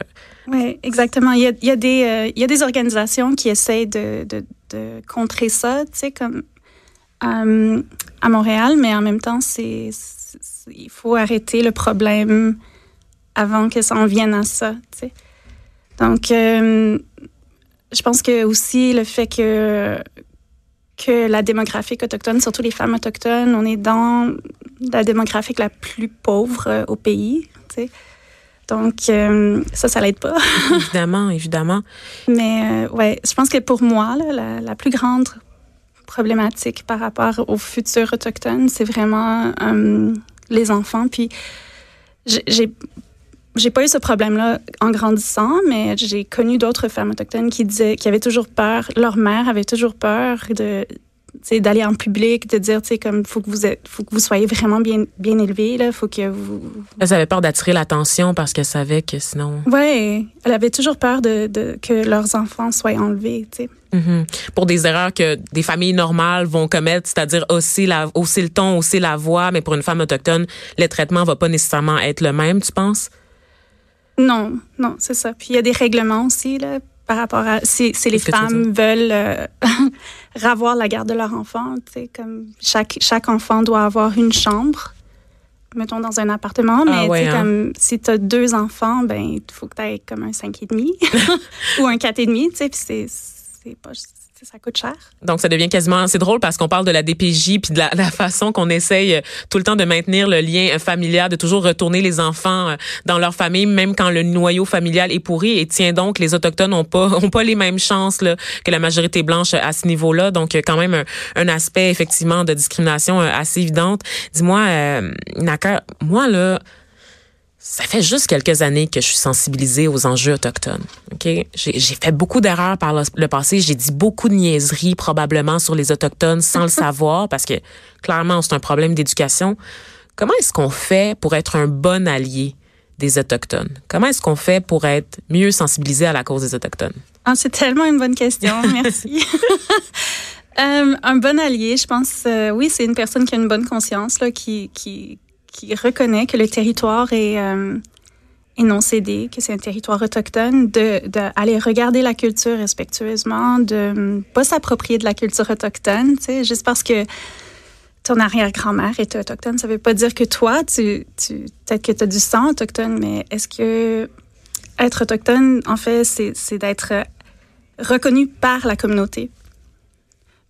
Oui, exactement. Il y a, des, euh, il y a des organisations qui essayent de, de, contrer ça, tu sais, comme euh, à Montréal, mais en même temps, c'est, il faut arrêter le problème avant que ça en vienne à ça, tu sais. Donc, je pense que aussi le fait que que la démographique autochtone, surtout les femmes autochtones, on est dans la démographique la plus pauvre euh, au pays, tu sais. Donc, euh, ça, ça l'aide pas. [laughs] évidemment, évidemment. Mais euh, ouais, je pense que pour moi, là, la, la plus grande problématique par rapport aux futurs autochtones, c'est vraiment euh, les enfants. Puis j'ai- j'ai pas eu ce problème-là en grandissant, mais j'ai connu d'autres femmes autochtones qui disaient qui avaient toujours peur, leur mère avait toujours peur de d'aller en public, de dire, tu sais, comme, faut que vous êtes, faut que vous soyez vraiment bien, bien élevé, là, faut que vous, Elles avaient peur d'attirer l'attention parce qu'elles savaient que sinon... ouais, elle avait toujours peur de, de que leurs enfants soient enlevés, tu sais. Mhm. Pour des erreurs que des familles normales vont commettre, c'est-à-dire hausser, la, hausser le ton, hausser la voix, mais pour une femme autochtone, le traitement va pas nécessairement être le même, tu penses? Non, non, c'est ça. Puis il y a des règlements aussi, là, par rapport à si, si les femmes veulent euh, [laughs] ravoir la garde de leur enfant. Comme chaque, chaque enfant doit avoir une chambre, mettons dans un appartement, Ah mais ouais, hein. comme si tu as deux enfants, ben il faut que tu aies comme un 5,5 [laughs] [laughs] ou un 4,5, tu sais, puis c'est, c'est pas, ça coûte cher. Donc, ça devient quasiment, c'est drôle parce qu'on parle de la DPJ puis de la, façon qu'on essaye euh, tout le temps de maintenir le lien euh, familial, de toujours retourner les enfants euh, dans leur famille, même quand le noyau familial est pourri. Et tiens donc, les autochtones ont pas, [laughs] ont pas les mêmes chances là, que la majorité blanche à ce niveau-là. Donc, quand même un, un aspect effectivement de discrimination assez évidente. Dis-moi, euh, Naka, moi là. Ça fait juste quelques années que je suis sensibilisée aux enjeux autochtones. Ok, j'ai j'ai fait beaucoup d'erreurs par le, le passé. J'ai dit beaucoup de niaiseries probablement sur les autochtones sans le [laughs] savoir parce que clairement c'est un problème d'éducation. Comment est-ce qu'on fait pour être un bon allié des autochtones? Comment est-ce qu'on fait pour être mieux sensibilisé à la cause des autochtones? Ah, c'est tellement une bonne question. [laughs] Merci. [laughs] Euh, un bon allié, je pense, euh, oui, c'est une personne qui a une bonne conscience, là, qui, qui, qui reconnaît que le territoire est, euh, est non cédé, que c'est un territoire autochtone, de, de aller regarder la culture respectueusement, de ne pas s'approprier de la culture autochtone, tu sais, juste parce que ton arrière-grand-mère était autochtone, ça veut pas dire que toi, tu, tu peut-être que tu as du sang autochtone, mais est-ce que être autochtone, en fait, c'est d'être reconnu par la communauté.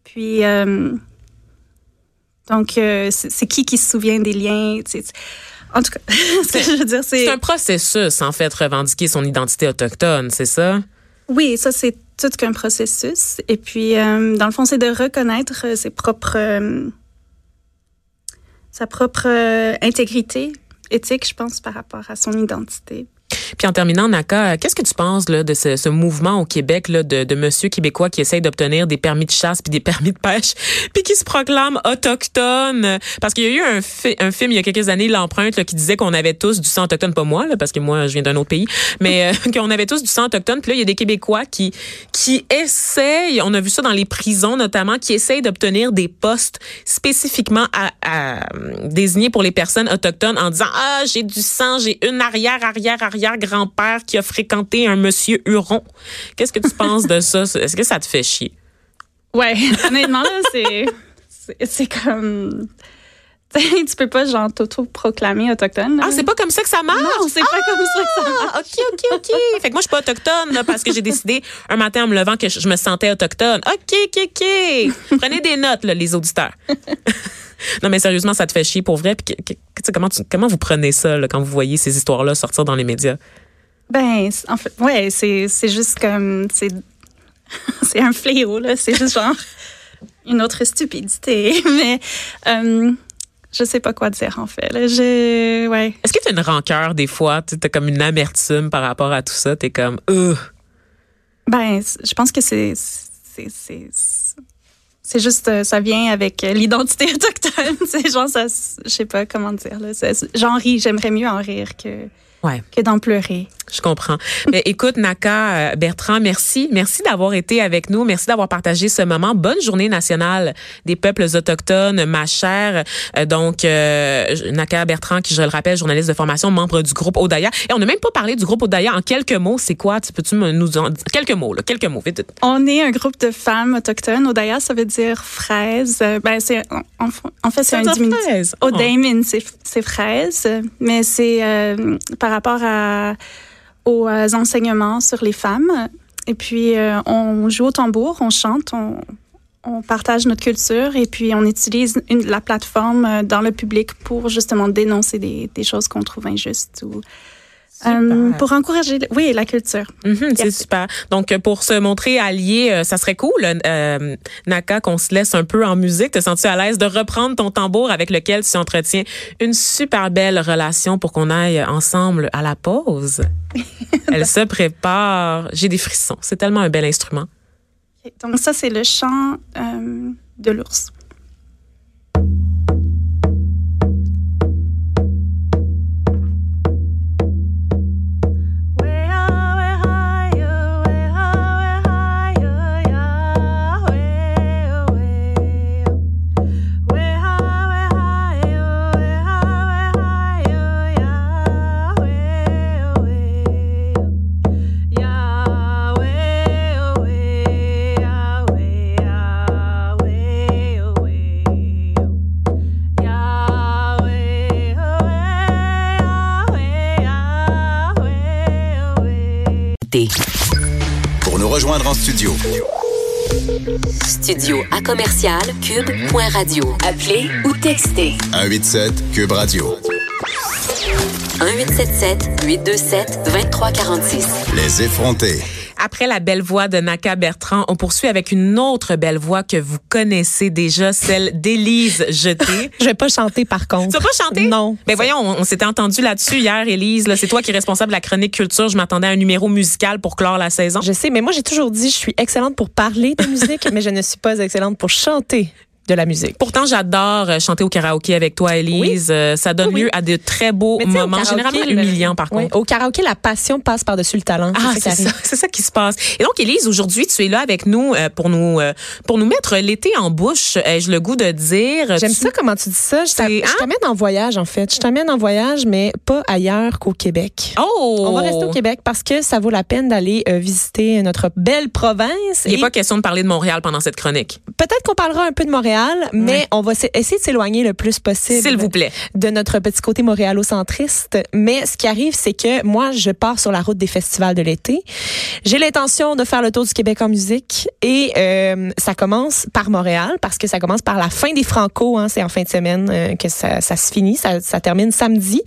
Puis, euh, donc, euh, c'est qui qui se souvient des liens? En tout cas, [laughs] ce que je veux dire, c'est... C'est un processus en fait revendiquer son identité autochtone, c'est ça? Oui, ça, c'est tout qu'un processus. Et puis, euh, dans le fond, c'est de reconnaître euh, ses propres... euh, sa propre intégrité éthique, je pense, par rapport à son identité. Puis en terminant, Naka, qu'est-ce que tu penses là, de ce, ce mouvement au Québec là, de, de monsieur québécois qui essaye d'obtenir des permis de chasse puis des [laughs] permis de pêche, puis qui se proclame autochtone? Parce qu'il y a eu un, un film il y a quelques années, L'Empreinte, qui disait qu'on avait tous du sang autochtone, pas moi, là, parce que moi, je viens d'un autre pays, mais euh, [laughs] qu'on avait tous du sang autochtone. Puis là, il y a des Québécois qui, qui essayent, on a vu ça dans les prisons notamment, qui essayent d'obtenir des postes spécifiquement à, à, désignés pour les personnes autochtones en disant, ah, j'ai du sang, j'ai une arrière, arrière, arrière grand-père qui a fréquenté un monsieur Huron. Qu'est-ce que tu penses de ça? [laughs] Est-ce que ça te fait chier? Ouais, honnêtement, c'est, c'est comme. [laughs] tu peux pas, genre, t'auto-proclamer autochtone. Ah, c'est pas comme ça que ça marche? Non, c'est pas comme ça que ça marche. Ah, OK, OK, OK. Fait que moi, je suis pas autochtone, là, parce que j'ai décidé un matin en me levant que je, me sentais autochtone. OK, OK, OK. Prenez des notes, là, les auditeurs. [laughs] non, mais sérieusement, ça te fait chier pour vrai. Puis, que- que- comment, tu- comment vous prenez ça, là, quand vous voyez ces histoires-là sortir dans les médias? Ben, en fait, ouais, c'est, c'est juste comme. C'est, [laughs] c'est un fléau, là. C'est juste genre une autre stupidité. Mais euh, je sais pas quoi dire, en fait. Je, ouais. Est-ce que tu as une rancœur des fois? Tu as comme une amertume par rapport à tout ça? T'es comme, euh. Ben, je pense que c'est. C'est, c'est, c'est juste. euh, Ça vient avec euh, l'identité [laughs] autochtone. [laughs] C'est genre, ça. Je sais pas comment dire, là. J'en ris. J'aimerais mieux en rire que, Ouais. que d'en pleurer. Je comprends. Mais écoute, Naka euh, Bertrand, merci. Merci d'avoir été avec nous. Merci d'avoir partagé ce moment. Bonne journée nationale des peuples autochtones, ma chère. Euh, donc, euh, Naka Bertrand, qui, je le rappelle, journaliste de formation, membre du groupe Odaya. Et on n'a même pas parlé du groupe Odaya en quelques mots. C'est quoi? Tu peux-tu nous en... Quelques mots, là. Quelques mots, vite. On est un groupe de femmes autochtones. Odaya, ça veut dire fraise. Ben, c'est, en, en fait, c'est un dire diminutif. fraise. Oh. C'est, c'est fraise, mais c'est euh, par rapport à, aux euh, enseignements sur les femmes. Et puis, euh, on joue au tambour, on chante, on, partage notre culture et puis on utilise la plateforme euh, dans le public pour justement dénoncer des, choses qu'on trouve injustes euh, pour encourager, oui, la culture. Mhm, c'est super. Donc, euh, pour se montrer allié, euh, ça serait cool, euh, Naka, qu'on se laisse un peu en musique. Te sens-tu à l'aise de reprendre ton tambour avec lequel tu entretiens une super belle relation pour qu'on aille ensemble à la pause? [laughs] Elle se prépare. J'ai des frissons. C'est tellement un bel instrument. Donc ça, c'est le chant euh, de l'ours. Pour nous rejoindre en studio, Studio à commercial cube.radio. Appelez ou textez 187 Cube Radio. 1877 827 2346. Les effrontés. Après la belle voix de Naka Bertrand, on poursuit avec une autre belle voix que vous connaissez déjà, celle d'Élise Jeté. [laughs] Je vais pas chanter par contre. Tu vas pas chanter? Non. Ben voyons, on, on s'était entendu là-dessus hier, Élise. Là, c'est toi qui es responsable de la chronique culture. Je m'attendais à un numéro musical pour clore la saison. Je sais, mais moi j'ai toujours dit je suis excellente pour parler de musique, [laughs] mais je ne suis pas excellente pour chanter de la musique. Pourtant, j'adore euh, chanter au karaoké avec toi, Élise. Euh, ça donne Oui, oui. lieu à de très beaux Mais moments, karaoké, généralement le- humiliants par Oui, contre. Au karaoké, la passion passe par-dessus le talent. Ah, c'est ça, c'est ça qui se passe. Et donc, Élise, aujourd'hui, tu es là avec nous euh, pour nous pour nous mettre l'été en bouche. Ai-je le goût de dire? J'aime Tu- ça comment tu dis ça. Je hein? t'amène en voyage en fait. Je t'amène en voyage, mais pas ailleurs qu'au Québec. Oh, On va rester au Québec parce que ça vaut la peine d'aller visiter notre belle province. Il n'est Et pas question de parler de Montréal pendant cette chronique. Peut-être qu'on parlera un peu de Montréal, mais on va essayer de s'éloigner le plus possible. S'il vous plaît. de notre petit côté montréalocentriste. Mais ce qui arrive, c'est que moi, je pars sur la route des festivals de l'été. J'ai l'intention de faire le tour du Québec en musique et euh, ça commence par Montréal parce que ça commence par la fin des Franco. Hein, c'est en fin de semaine euh, que ça, ça se finit. Ça, ça termine samedi.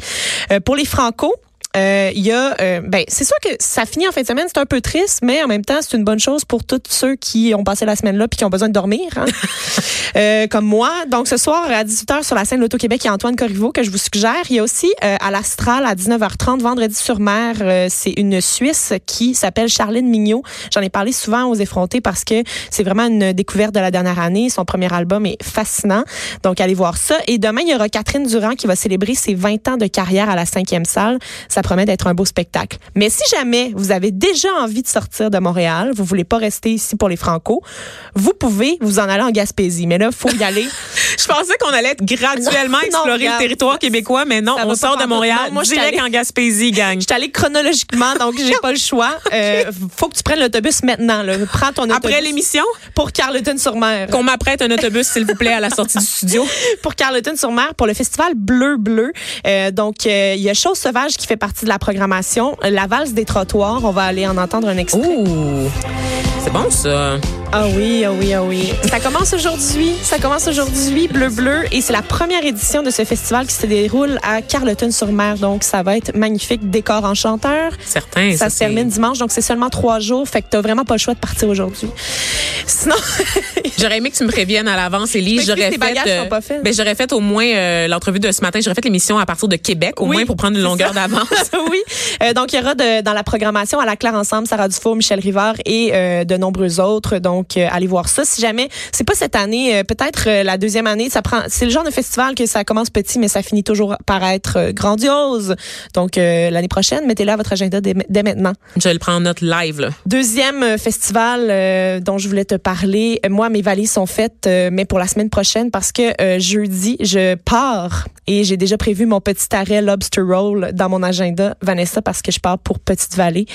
Euh, pour les Franco, euh, il y a, euh, ben, c'est sûr que ça finit en fin de semaine, c'est un peu triste, mais en même temps, c'est une bonne chose pour tous ceux qui ont passé la semaine là puis qui ont besoin de dormir, hein. [laughs] Euh, comme moi. Donc, ce soir, à 18h, sur la scène L'Auto-Québec, il y a Antoine Corriveau que je vous suggère. Il y a aussi euh, à l'Astral, à 19h30, vendredi sur mer, euh, c'est une Suisse qui s'appelle Charline Mignot. J'en ai parlé souvent aux effrontés parce que c'est vraiment une découverte de la dernière année. Son premier album est fascinant. Donc, allez voir ça. Et demain, il y aura Catherine Durand qui va célébrer ses 20 ans de carrière à la cinquième salle. Ça promet d'être un beau spectacle. Mais si jamais vous avez déjà envie de sortir de Montréal, vous voulez pas rester ici pour les Franco, vous pouvez vous en aller en Gaspésie. Mais là, faut y aller. [laughs] Je pensais qu'on allait graduellement Non, explorer le territoire québécois, mais non, on sort de. Montréal, Non, moi, je suis direct en Gaspésie, gang. [laughs] Je suis allée chronologiquement, donc j'ai pas le choix. Euh, faut que tu prennes l'autobus maintenant. Là. Prends ton autobus Après l'émission, pour Carleton-sur-Mer. qu'on m'apprête un autobus, s'il vous plaît, à la sortie du studio. [laughs] Pour Carleton-sur-Mer, pour le festival Bleu Bleu. Euh, donc, euh, il y a Chose Sauvage qui fait partie de la programmation. La valse des trottoirs, on va aller en entendre un extrait. Ouh, c'est bon ça. Ah oui, ah oui, ah oui. Ça commence aujourd'hui. Ça commence aujourd'hui, Bleu Bleu. Et c'est la première édition de ce festival qui se déroule à Carleton-sur-Mer. Donc, ça va être magnifique. Décor enchanteur. Certain. Ça se c'est- termine dimanche, donc c'est seulement trois jours. Fait que t'as vraiment pas le choix de partir aujourd'hui. Sinon, [laughs] J'aurais aimé que tu me préviennes à l'avance, que J'aurais tes bagages fait, sont pas faits. ben, j'aurais fait au moins euh, l'entrevue de ce matin. J'aurais fait l'émission à partir de Québec, au Oui, moins pour prendre une longueur ça. d'avance. [laughs] oui. Euh, donc, il y aura de- dans la programmation à la Claire Ensemble, Sarah Dufour, Michel Rivard et euh, de nombreux autres. Donc, euh, allez voir ça. Si jamais, c'est pas cette année, euh, peut-être euh, la deuxième année, ça prend. C'est le genre de festival que ça commence petit, mais ça finit toujours par être grandiose. Donc, l'année prochaine, mettez-le à votre agenda dès, dès maintenant. Je le prends en note live, là. Deuxième festival dont je voulais te parler. Moi, mes valises sont faites, mais pour la semaine prochaine parce que jeudi, je pars et j'ai déjà prévu mon petit arrêt Lobster Roll dans mon agenda, Vanessa, parce que je pars pour Petite Vallée.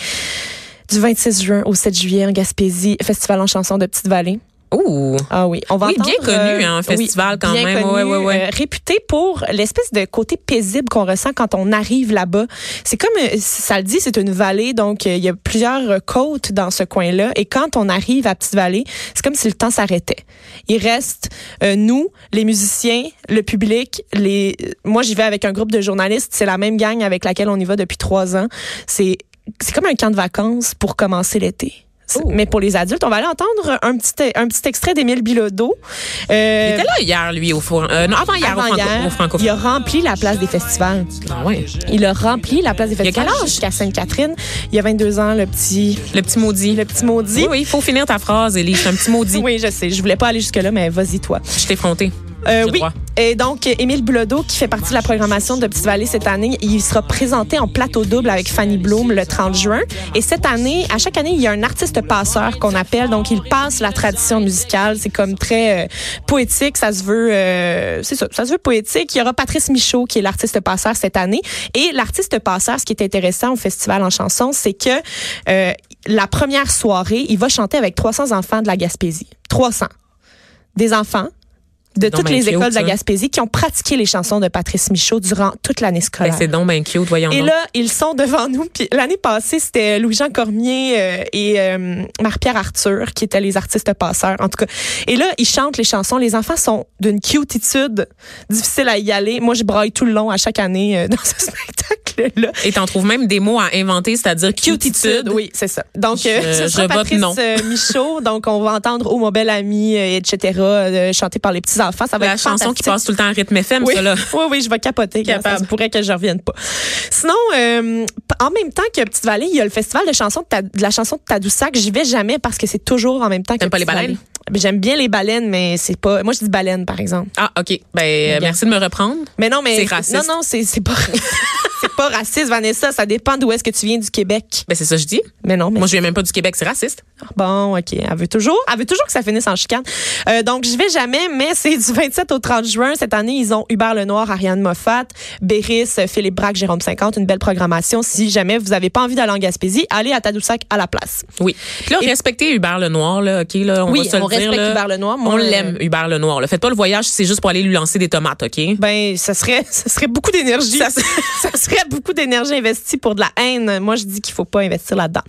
Du 26 juin au 7 juillet en Gaspésie, festival en chanson de Petite Vallée. Ouh. Ah oui, on va Oui, entendre, bien connu, hein, un oui, festival quand bien même. connu, Ouais, ouais, ouais. euh, réputé pour l'espèce de côté paisible qu'on ressent quand on arrive là-bas. C'est comme, euh, ça le dit, c'est une vallée, donc euh, il y a plusieurs euh, côtes dans ce coin-là. Et quand on arrive à Petite-Vallée, c'est comme si le temps s'arrêtait. Il reste euh, nous, les musiciens, le public. Les, moi, j'y vais avec un groupe de journalistes. C'est la même gang avec laquelle on y va depuis trois ans. C'est c'est comme un camp de vacances pour commencer l'été. Oh. Mais pour les adultes, on va aller entendre un petit, un petit extrait d'Émile Bilodeau. Il Euh, était là hier, lui, au four. Euh, non, avant hier, au, avant-hier, Franco, au Franco. il a rempli la place des festivals. Ah ouais. Il a rempli la place des festivals jusqu'à Sainte-Catherine. Il y a 22 ans, le petit, Le petit maudit. le petit maudit. Oui, oui, il faut finir ta phrase, Élise. C'est un petit maudit. Oui, je sais. Je voulais pas aller jusque-là, mais vas-y, toi. Je t'ai fronté. Euh, oui. droit. Et donc, Émile Bilodeau, qui fait partie de la programmation de Petite Vallée cette année, il sera présenté en plateau double avec Fanny Bloom le 30 juin. Et cette année, à chaque année, il y a un artiste passeur qu'on appelle. Donc, il passe la tradition musicale. C'est comme très euh, poétique. Ça se veut, euh, c'est ça, ça se veut poétique. Il y aura Patrice Michaud, qui est l'artiste passeur cette année. Et l'artiste passeur, ce qui est intéressant au festival en chanson, c'est que euh, la première soirée, il va chanter avec 300 enfants de la Gaspésie. 300. Des enfants de toutes bien les cute, écoles de la ça. Gaspésie qui ont pratiqué les chansons de Patrice Michaud durant toute l'année Ben, scolaire. c'est donc bien cute, voyons Et donc. là, ils sont devant nous. Puis l'année passée, c'était Louis-Jean Cormier euh, et euh, Marie-Pierre Arthur qui étaient les artistes passeurs, en tout cas. Et là, ils chantent les chansons. Les enfants sont d'une cutitude difficile à y aller. Moi, je braille tout le long à chaque année euh, [laughs] dans ce spectacle-là. Et t'en trouves même des mots à inventer, c'est-à-dire cutitude. Oui, c'est ça. Donc, Je- euh, ce je sera vote Patrice non. Michaud. [laughs] Donc, on va entendre Oh mon bel ami, etc., chanté par les Ça va La être chanson qui passe tout le temps en rythme FM, Oui. ça, là. [laughs] Oui, oui, je vais capoter. Capable. Ça se pourrait que je revienne pas. Sinon, euh, en même temps que Petite Vallée, il y a le festival de chansons de, Ta- de la chanson de Tadoussac. J'y vais jamais parce que c'est toujours en même temps que T'aimes pas les baleines? J'aime bien les baleines, mais c'est pas. Moi, je dis baleine, par exemple. Ah, OK. Ben, merci de me reprendre. Mais non, mais C'est raciste. non, non, c'est c'est pas. [laughs] pas raciste, Vanessa. Ça dépend d'où est-ce que tu viens du Québec. Ben, c'est ça que je dis. Mais non, mais Moi, je viens même pas du Québec, c'est raciste. Bon, OK. Elle veut toujours, elle veut toujours que ça finisse en chicane. Euh, donc, je vais jamais, mais c'est du 27 au 30 juin. Cette année, ils ont Hubert Lenoir, Ariane Moffat, Béris, Philippe Braque, Jérôme 50. Une belle programmation. Si jamais vous avez pas envie d'aller en Gaspésie, allez à Tadoussac à la place. Oui. Puis là, Et- respectez Hubert Lenoir, là, OK, là, on oui, va se le on dire, respecte. Hubert Lenoir. Moi, On euh, l'aime, Hubert Lenoir. Là. Faites pas le voyage si c'est juste pour aller lui lancer des tomates, OK? Ben, ça serait, [laughs] ça serait beaucoup d'énergie. Ça [laughs] Ça, serait beaucoup d'énergie investie pour de la haine. Moi, je dis qu'il faut pas investir là-dedans.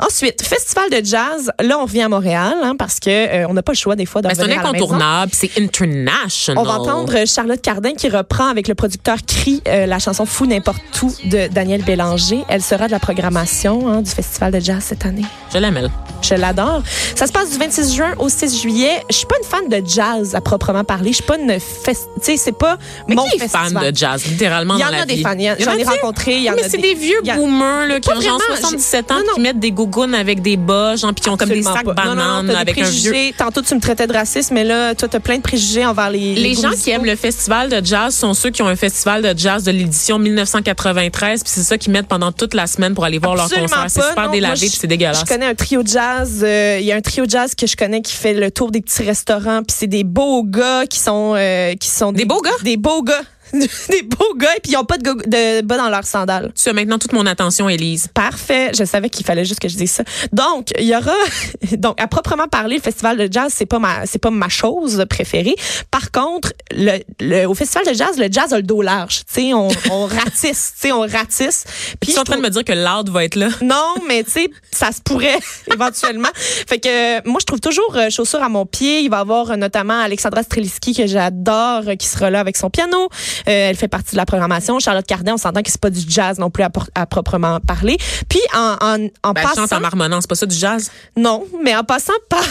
Ensuite, festival de jazz. Là, on revient à Montréal, hein, parce que euh, on n'a pas le choix des fois de c'est un revenir à la maison. incontournable, c'est international. On va entendre Charlotte Cardin qui reprend avec le producteur Cri euh, la chanson Fou n'importe où de Daniel Bélanger. Elle sera de la programmation hein, du festival de jazz cette année. Je l'aime, elle. Je l'adore. Ça se passe du 26 juin au 6 juillet. Je suis pas une fan de jazz à proprement parler. Je suis pas une fest... tu sais, c'est pas Mais mon qui est festival. fan de jazz, littéralement, Il y dans en la a des vie? fans. Il y en- en J'en ai a-tu? rencontré. Il y en mais c'est des, des vieux a- boomers là, qui ont genre vraiment. 77 ans, Non, non. qui mettent des gougounes avec des bas, genre, puis qui ont comme des sacs pas. Non, bananes t'as des avec un vieux. Tantôt, tu me traitais de raciste, mais là, toi, t'as plein de préjugés envers les Les goûts gens qui aiment le festival de jazz sont ceux qui ont un festival de jazz de l'édition 1993, puis c'est ça qu'ils mettent pendant toute la semaine pour aller voir leur concert. C'est pas, super délavé, puis c'est dégueulasse. Je connais un trio de jazz. euh, Il y a un trio de jazz que je connais qui fait le tour des petits restaurants. Puis c'est des beaux gars qui sont euh, qui sont Des beaux gars? Des beaux gars. [laughs] des beaux gars et puis ils ont pas de, bas dans leurs sandales. Tu as maintenant toute mon attention, Élise. Parfait. Je savais qu'il fallait juste que je dise ça. Donc, il y aura, [laughs] donc, à proprement parler, le festival de jazz, c'est pas ma, c'est pas ma chose préférée. Par contre, le, le- au festival de jazz, le jazz a le dos large. Tu sais, on, on [laughs] ratisse, tu sais, on ratisse. Puis tu es en train de me dire que Loud va être là. Non, mais tu sais, ça se pourrait éventuellement. Fait que euh, moi, je trouve toujours euh, chaussures à mon pied. Il va y avoir euh, notamment Alexandra Streliski que j'adore, qui sera là avec son piano. Euh, elle fait partie de la programmation. Charlotte Cardin, on s'entend que c'est pas du jazz non plus à, proprement parler. Puis en, en, en Ben, elle chante passant, en marmonnant, c'est pas ça du jazz? non, mais en passant par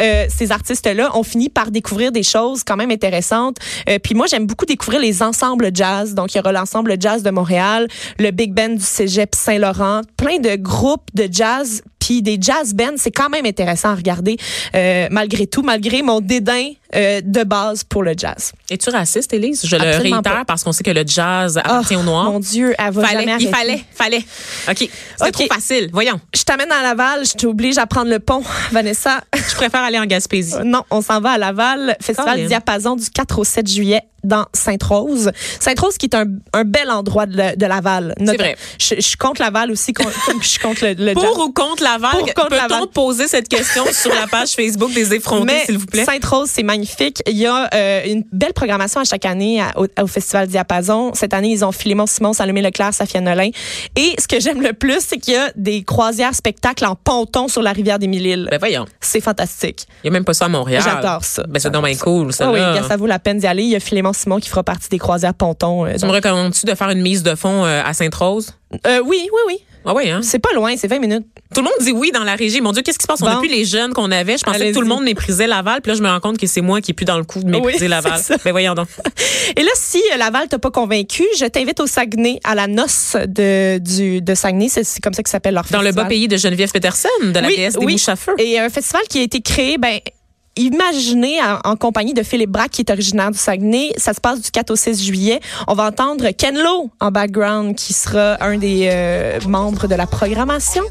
euh, ces artistes-là, on finit par découvrir des choses quand même intéressantes. Euh, puis moi, j'aime beaucoup découvrir les ensembles jazz. Donc, il y aura l'ensemble jazz de Montréal, le Big Band du Cégep Saint-Laurent, plein de groupes de jazz. Puis des jazz bands, c'est quand même intéressant à regarder euh, malgré tout, malgré mon dédain euh, de base pour le jazz. Es-tu raciste, Élise? Je Absolument le réitère pas. parce qu'on sait que le jazz appartient Oh, aux Noirs. Mon Dieu, elle va Fallait, jamais il fallait, fallait. OK. OK. trop facile. Voyons. Je t'amène à Laval, je t'oblige à prendre le pont, [laughs] Vanessa. Je préfère aller en Gaspésie. Euh, Non, on s'en va à Laval, Festival. Diapason du 4 au 7 juillet dans Sainte-Rose. Sainte-Rose qui est un, un bel endroit de, de Laval. Notre- vrai. Je, je suis contre Laval aussi, comme [laughs] je contre le, le Pour jazz. ou contre Laval? Peut-on poser cette question sur la page [laughs] Facebook des effrontés, s'il vous plaît? Sainte-Rose, c'est magnifique. Il y a euh, une belle programmation à chaque année à- au, au Festival Diapason. Cette année, ils ont Philémon Simon, Salomé Leclerc, Safia Nolin. Et ce que j'aime le plus, c'est qu'il y a des croisières spectacles en ponton sur la rivière des Mille-Îles. Ben voyons. c'est fantastique. Il n'y a même pas ça à Montréal. J'adore ça. Ben c'est bien cool, ça. Ah oui, là. gars, ça vaut la peine d'y aller. Il y a Philémon Simon qui fera partie des croisières pontons. euh, Tu me recommandes-tu de faire une mise de fond euh, à Sainte-Rose? Euh, oui, oui, oui. Ah oui, hein? C'est pas loin, c'est 20 minutes. Tout le monde dit oui dans la régie. Mon Dieu, qu'est-ce qui se passe? On Bon. n'a plus les jeunes qu'on avait. Je pensais que tout le monde méprisait Laval. Puis là, je me rends compte que c'est moi qui est plus dans le coup de mépriser [laughs] Oui, Laval. ça. Ben voyons donc. [laughs] Et là, si euh, Laval t'a pas convaincu, je t'invite au Saguenay, à la noce de, du, de Saguenay. C'est c'est comme ça que s'appelle leur Dans le festival. bas pays de Geneviève Peterson, de la Oui, déesse des oui. mouches à feu. Et un festival qui a été créé, ben, Imaginez en, en compagnie de Philippe Braque, qui est originaire du Saguenay. Ça se passe du 4 au 6 juillet. On va entendre Ken Lo en background, qui sera un des euh, membres de la programmation.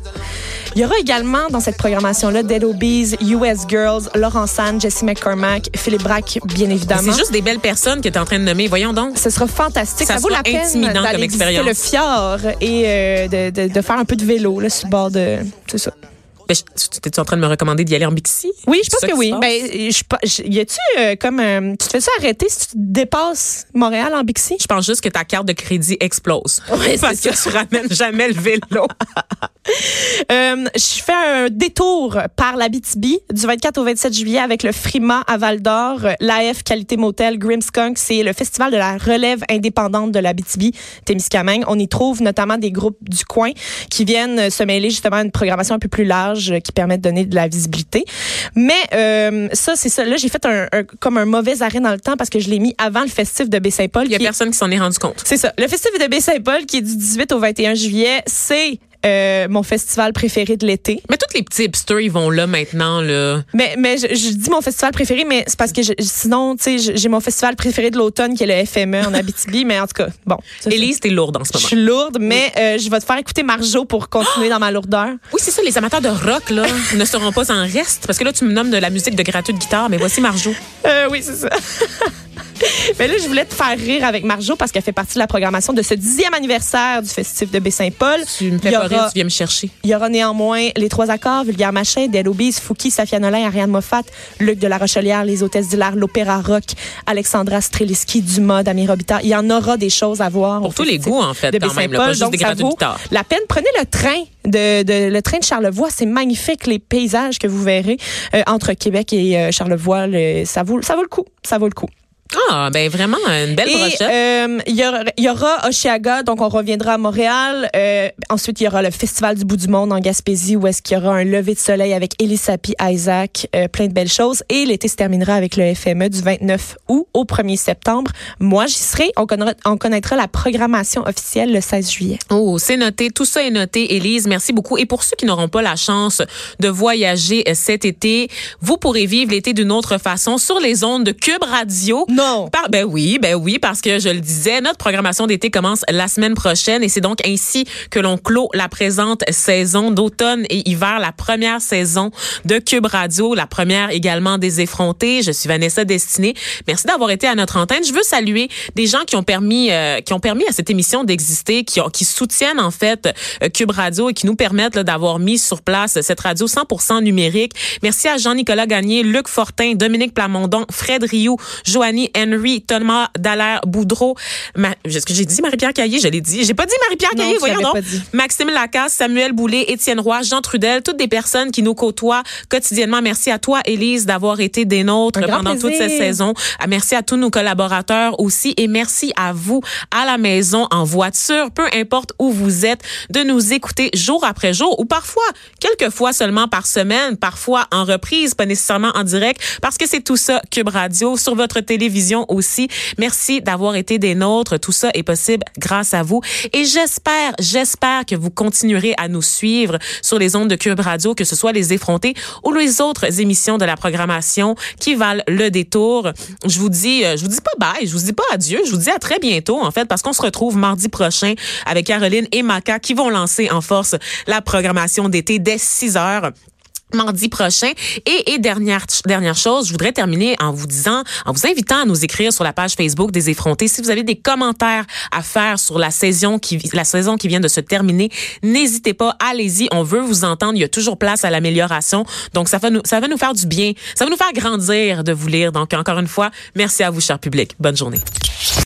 Il y aura également dans cette programmation-là Dead Obies, US Girls, Laurent San, Jesse McCormack, Philippe Braque, bien évidemment. C'est juste des belles personnes que tu es en train de nommer. Voyons donc. Ce sera fantastique. Ça Ça, vaut la peine d'aller visiter le fjord et euh, de, de, de faire un peu de vélo là, sur le bord de... C'est ça. Ben, je- tu es en train de me recommander d'y aller en Bixi? Oui, je pense que oui. Ben, je, y a-tu euh, comme euh, tu te fais ça arrêter si tu dépasses Montréal en Bixi? Je pense juste que ta carte de crédit explose. [laughs] Oui, Parce que tu ramènes jamais le vélo. [laughs] Euh, je fais un détour par l'Abitibi du 24 au 27 juillet avec le Frima à Val d'Or, l'AF Qualité Motel, Grimskunk. C'est le festival de la relève indépendante de l'Abitibi, Témiscamingue. On y trouve notamment des groupes du coin qui viennent se mêler justement à une programmation un peu plus large qui permet de donner de la visibilité. Mais euh, ça, c'est ça. Là, j'ai fait un, un- comme un mauvais arrêt dans le temps parce que je l'ai mis avant le festif de Baie-Saint-Paul. Il y a qui est- personne qui s'en est rendu compte. c'est ça. Le festival de Baie-Saint-Paul, qui est du 18 au 21 juillet, c'est euh, mon festival préféré de l'été. Mais tous les petits hipsters, ils vont là maintenant, là. Mais, mais je, je dis mon festival préféré, mais c'est parce que je- sinon, tu sais, je- j'ai mon festival préféré de l'automne qui est le FME en [laughs] Abitibi, mais en tout cas, bon. Élise, t'es lourde en ce Je moment. suis lourde, mais euh, je vais te faire écouter Marjo pour continuer dans ma lourdeur. [gasps] Oui, c'est ça, les amateurs de rock, là, [laughs] ne seront pas en reste. Parce que là, tu me nommes de la musique de gratuite guitare, mais voici Marjo. Euh, oui, c'est ça. [laughs] Mais là, je voulais te faire rire avec Marjo parce qu'elle fait partie de la programmation de ce dixième anniversaire du Festif de Baie-Saint-Paul. Tu me fais pas aura- rire, tu viens me chercher. Il y aura néanmoins les trois accords, Vulgaire Machin, Del Obise, Fouki, Safia Nolin, Ariane Moffat, Luc de la Rochelière, Les Hôtesses d'Hilaire, l'Opéra Rock, Alexandra Streliski, Dumas, Dami Robitaille. Il y en aura des choses à voir. Pour tous les goûts, en fait, de quand même, là, pas juste Donc, des ça vaut. La peine, prenez le train de, de- le train de Charlevoix. C'est magnifique, les paysages que vous verrez euh, entre Québec et euh, Charlevoix. le- ça, vaut, ça vaut le coup. Ça vaut le coup. Ah, ben vraiment, une belle Et brochette. euh, il y, y aura Oshiaga, donc on reviendra à Montréal. Euh, ensuite, il y aura le Festival du bout du monde en Gaspésie, où est-ce qu'il y aura un lever de soleil avec Elisapi Isaac, euh, plein de belles choses. Et l'été se terminera avec le FME du 29 août au 1er septembre. Moi, j'y serai. On connaîtra, on connaîtra la programmation officielle le 16 juillet. Oh, c'est noté. Tout ça est noté. Élise, merci beaucoup. Et pour ceux qui n'auront pas la chance de voyager euh, cet été, vous pourrez vivre l'été d'une autre façon sur les ondes de Cube Radio. Non. Ben oui, ben oui, parce que je le disais, notre programmation d'été commence la semaine prochaine et c'est donc ainsi que l'on clôt la présente saison d'automne et hiver, la première saison de Cube Radio, la première également des effrontés. Je suis Vanessa Destinée. Merci d'avoir été à notre antenne. Je veux saluer des gens qui ont permis, euh, qui ont permis à cette émission d'exister, qui, ont, qui soutiennent en fait euh, Cube Radio et qui nous permettent d'avoir mis sur place cette radio 100% numérique. Merci à Jean-Nicolas Gagné, Luc Fortin, Dominique Plamondon, Fred Rioux, Joanie Henry, Thomas Dallaire Boudreau. Ma- Est-ce que j'ai dit Marie-Pierre Caillé? Je l'ai dit. J'ai pas dit Marie-Pierre Caillé, voyons donc. Maxime Lacasse, Samuel Boulay, Étienne Roy, Jean Trudel, toutes des personnes qui nous côtoient quotidiennement. Merci à toi, Élise, d'avoir été des nôtres pendant toute cette saison. Ah, Merci à tous nos collaborateurs aussi et merci à vous à la maison, en voiture, peu importe où vous êtes, de nous écouter jour après jour ou parfois, quelques fois seulement par semaine, parfois en reprise, pas nécessairement en direct, parce que c'est tout ça, Cube Radio, sur votre télévision aussi. Merci d'avoir été des nôtres. Tout ça est possible grâce à vous. Et j'espère, j'espère que vous continuerez à nous suivre sur les ondes de Cube Radio, que ce soit les effrontés ou les autres émissions de la programmation qui valent le détour. Je vous dis, euh, je vous dis pas bye, je vous dis pas adieu, je vous dis à très bientôt, en fait, parce qu'on se retrouve mardi prochain avec Caroline et Maca qui vont lancer en force la programmation d'été dès 6 heures mardi prochain. Et, et dernière, dernière chose, je voudrais terminer en vous disant, en vous invitant à nous écrire sur la page Facebook des effrontés. Si vous avez des commentaires à faire sur la saison qui, la saison qui vient de se terminer, n'hésitez pas, allez-y. On veut vous entendre. Il y a toujours place à l'amélioration. Donc, ça va nous, ça va nous faire du bien. Ça va nous faire grandir de vous lire. Donc, encore une fois, merci à vous, cher public. Bonne journée.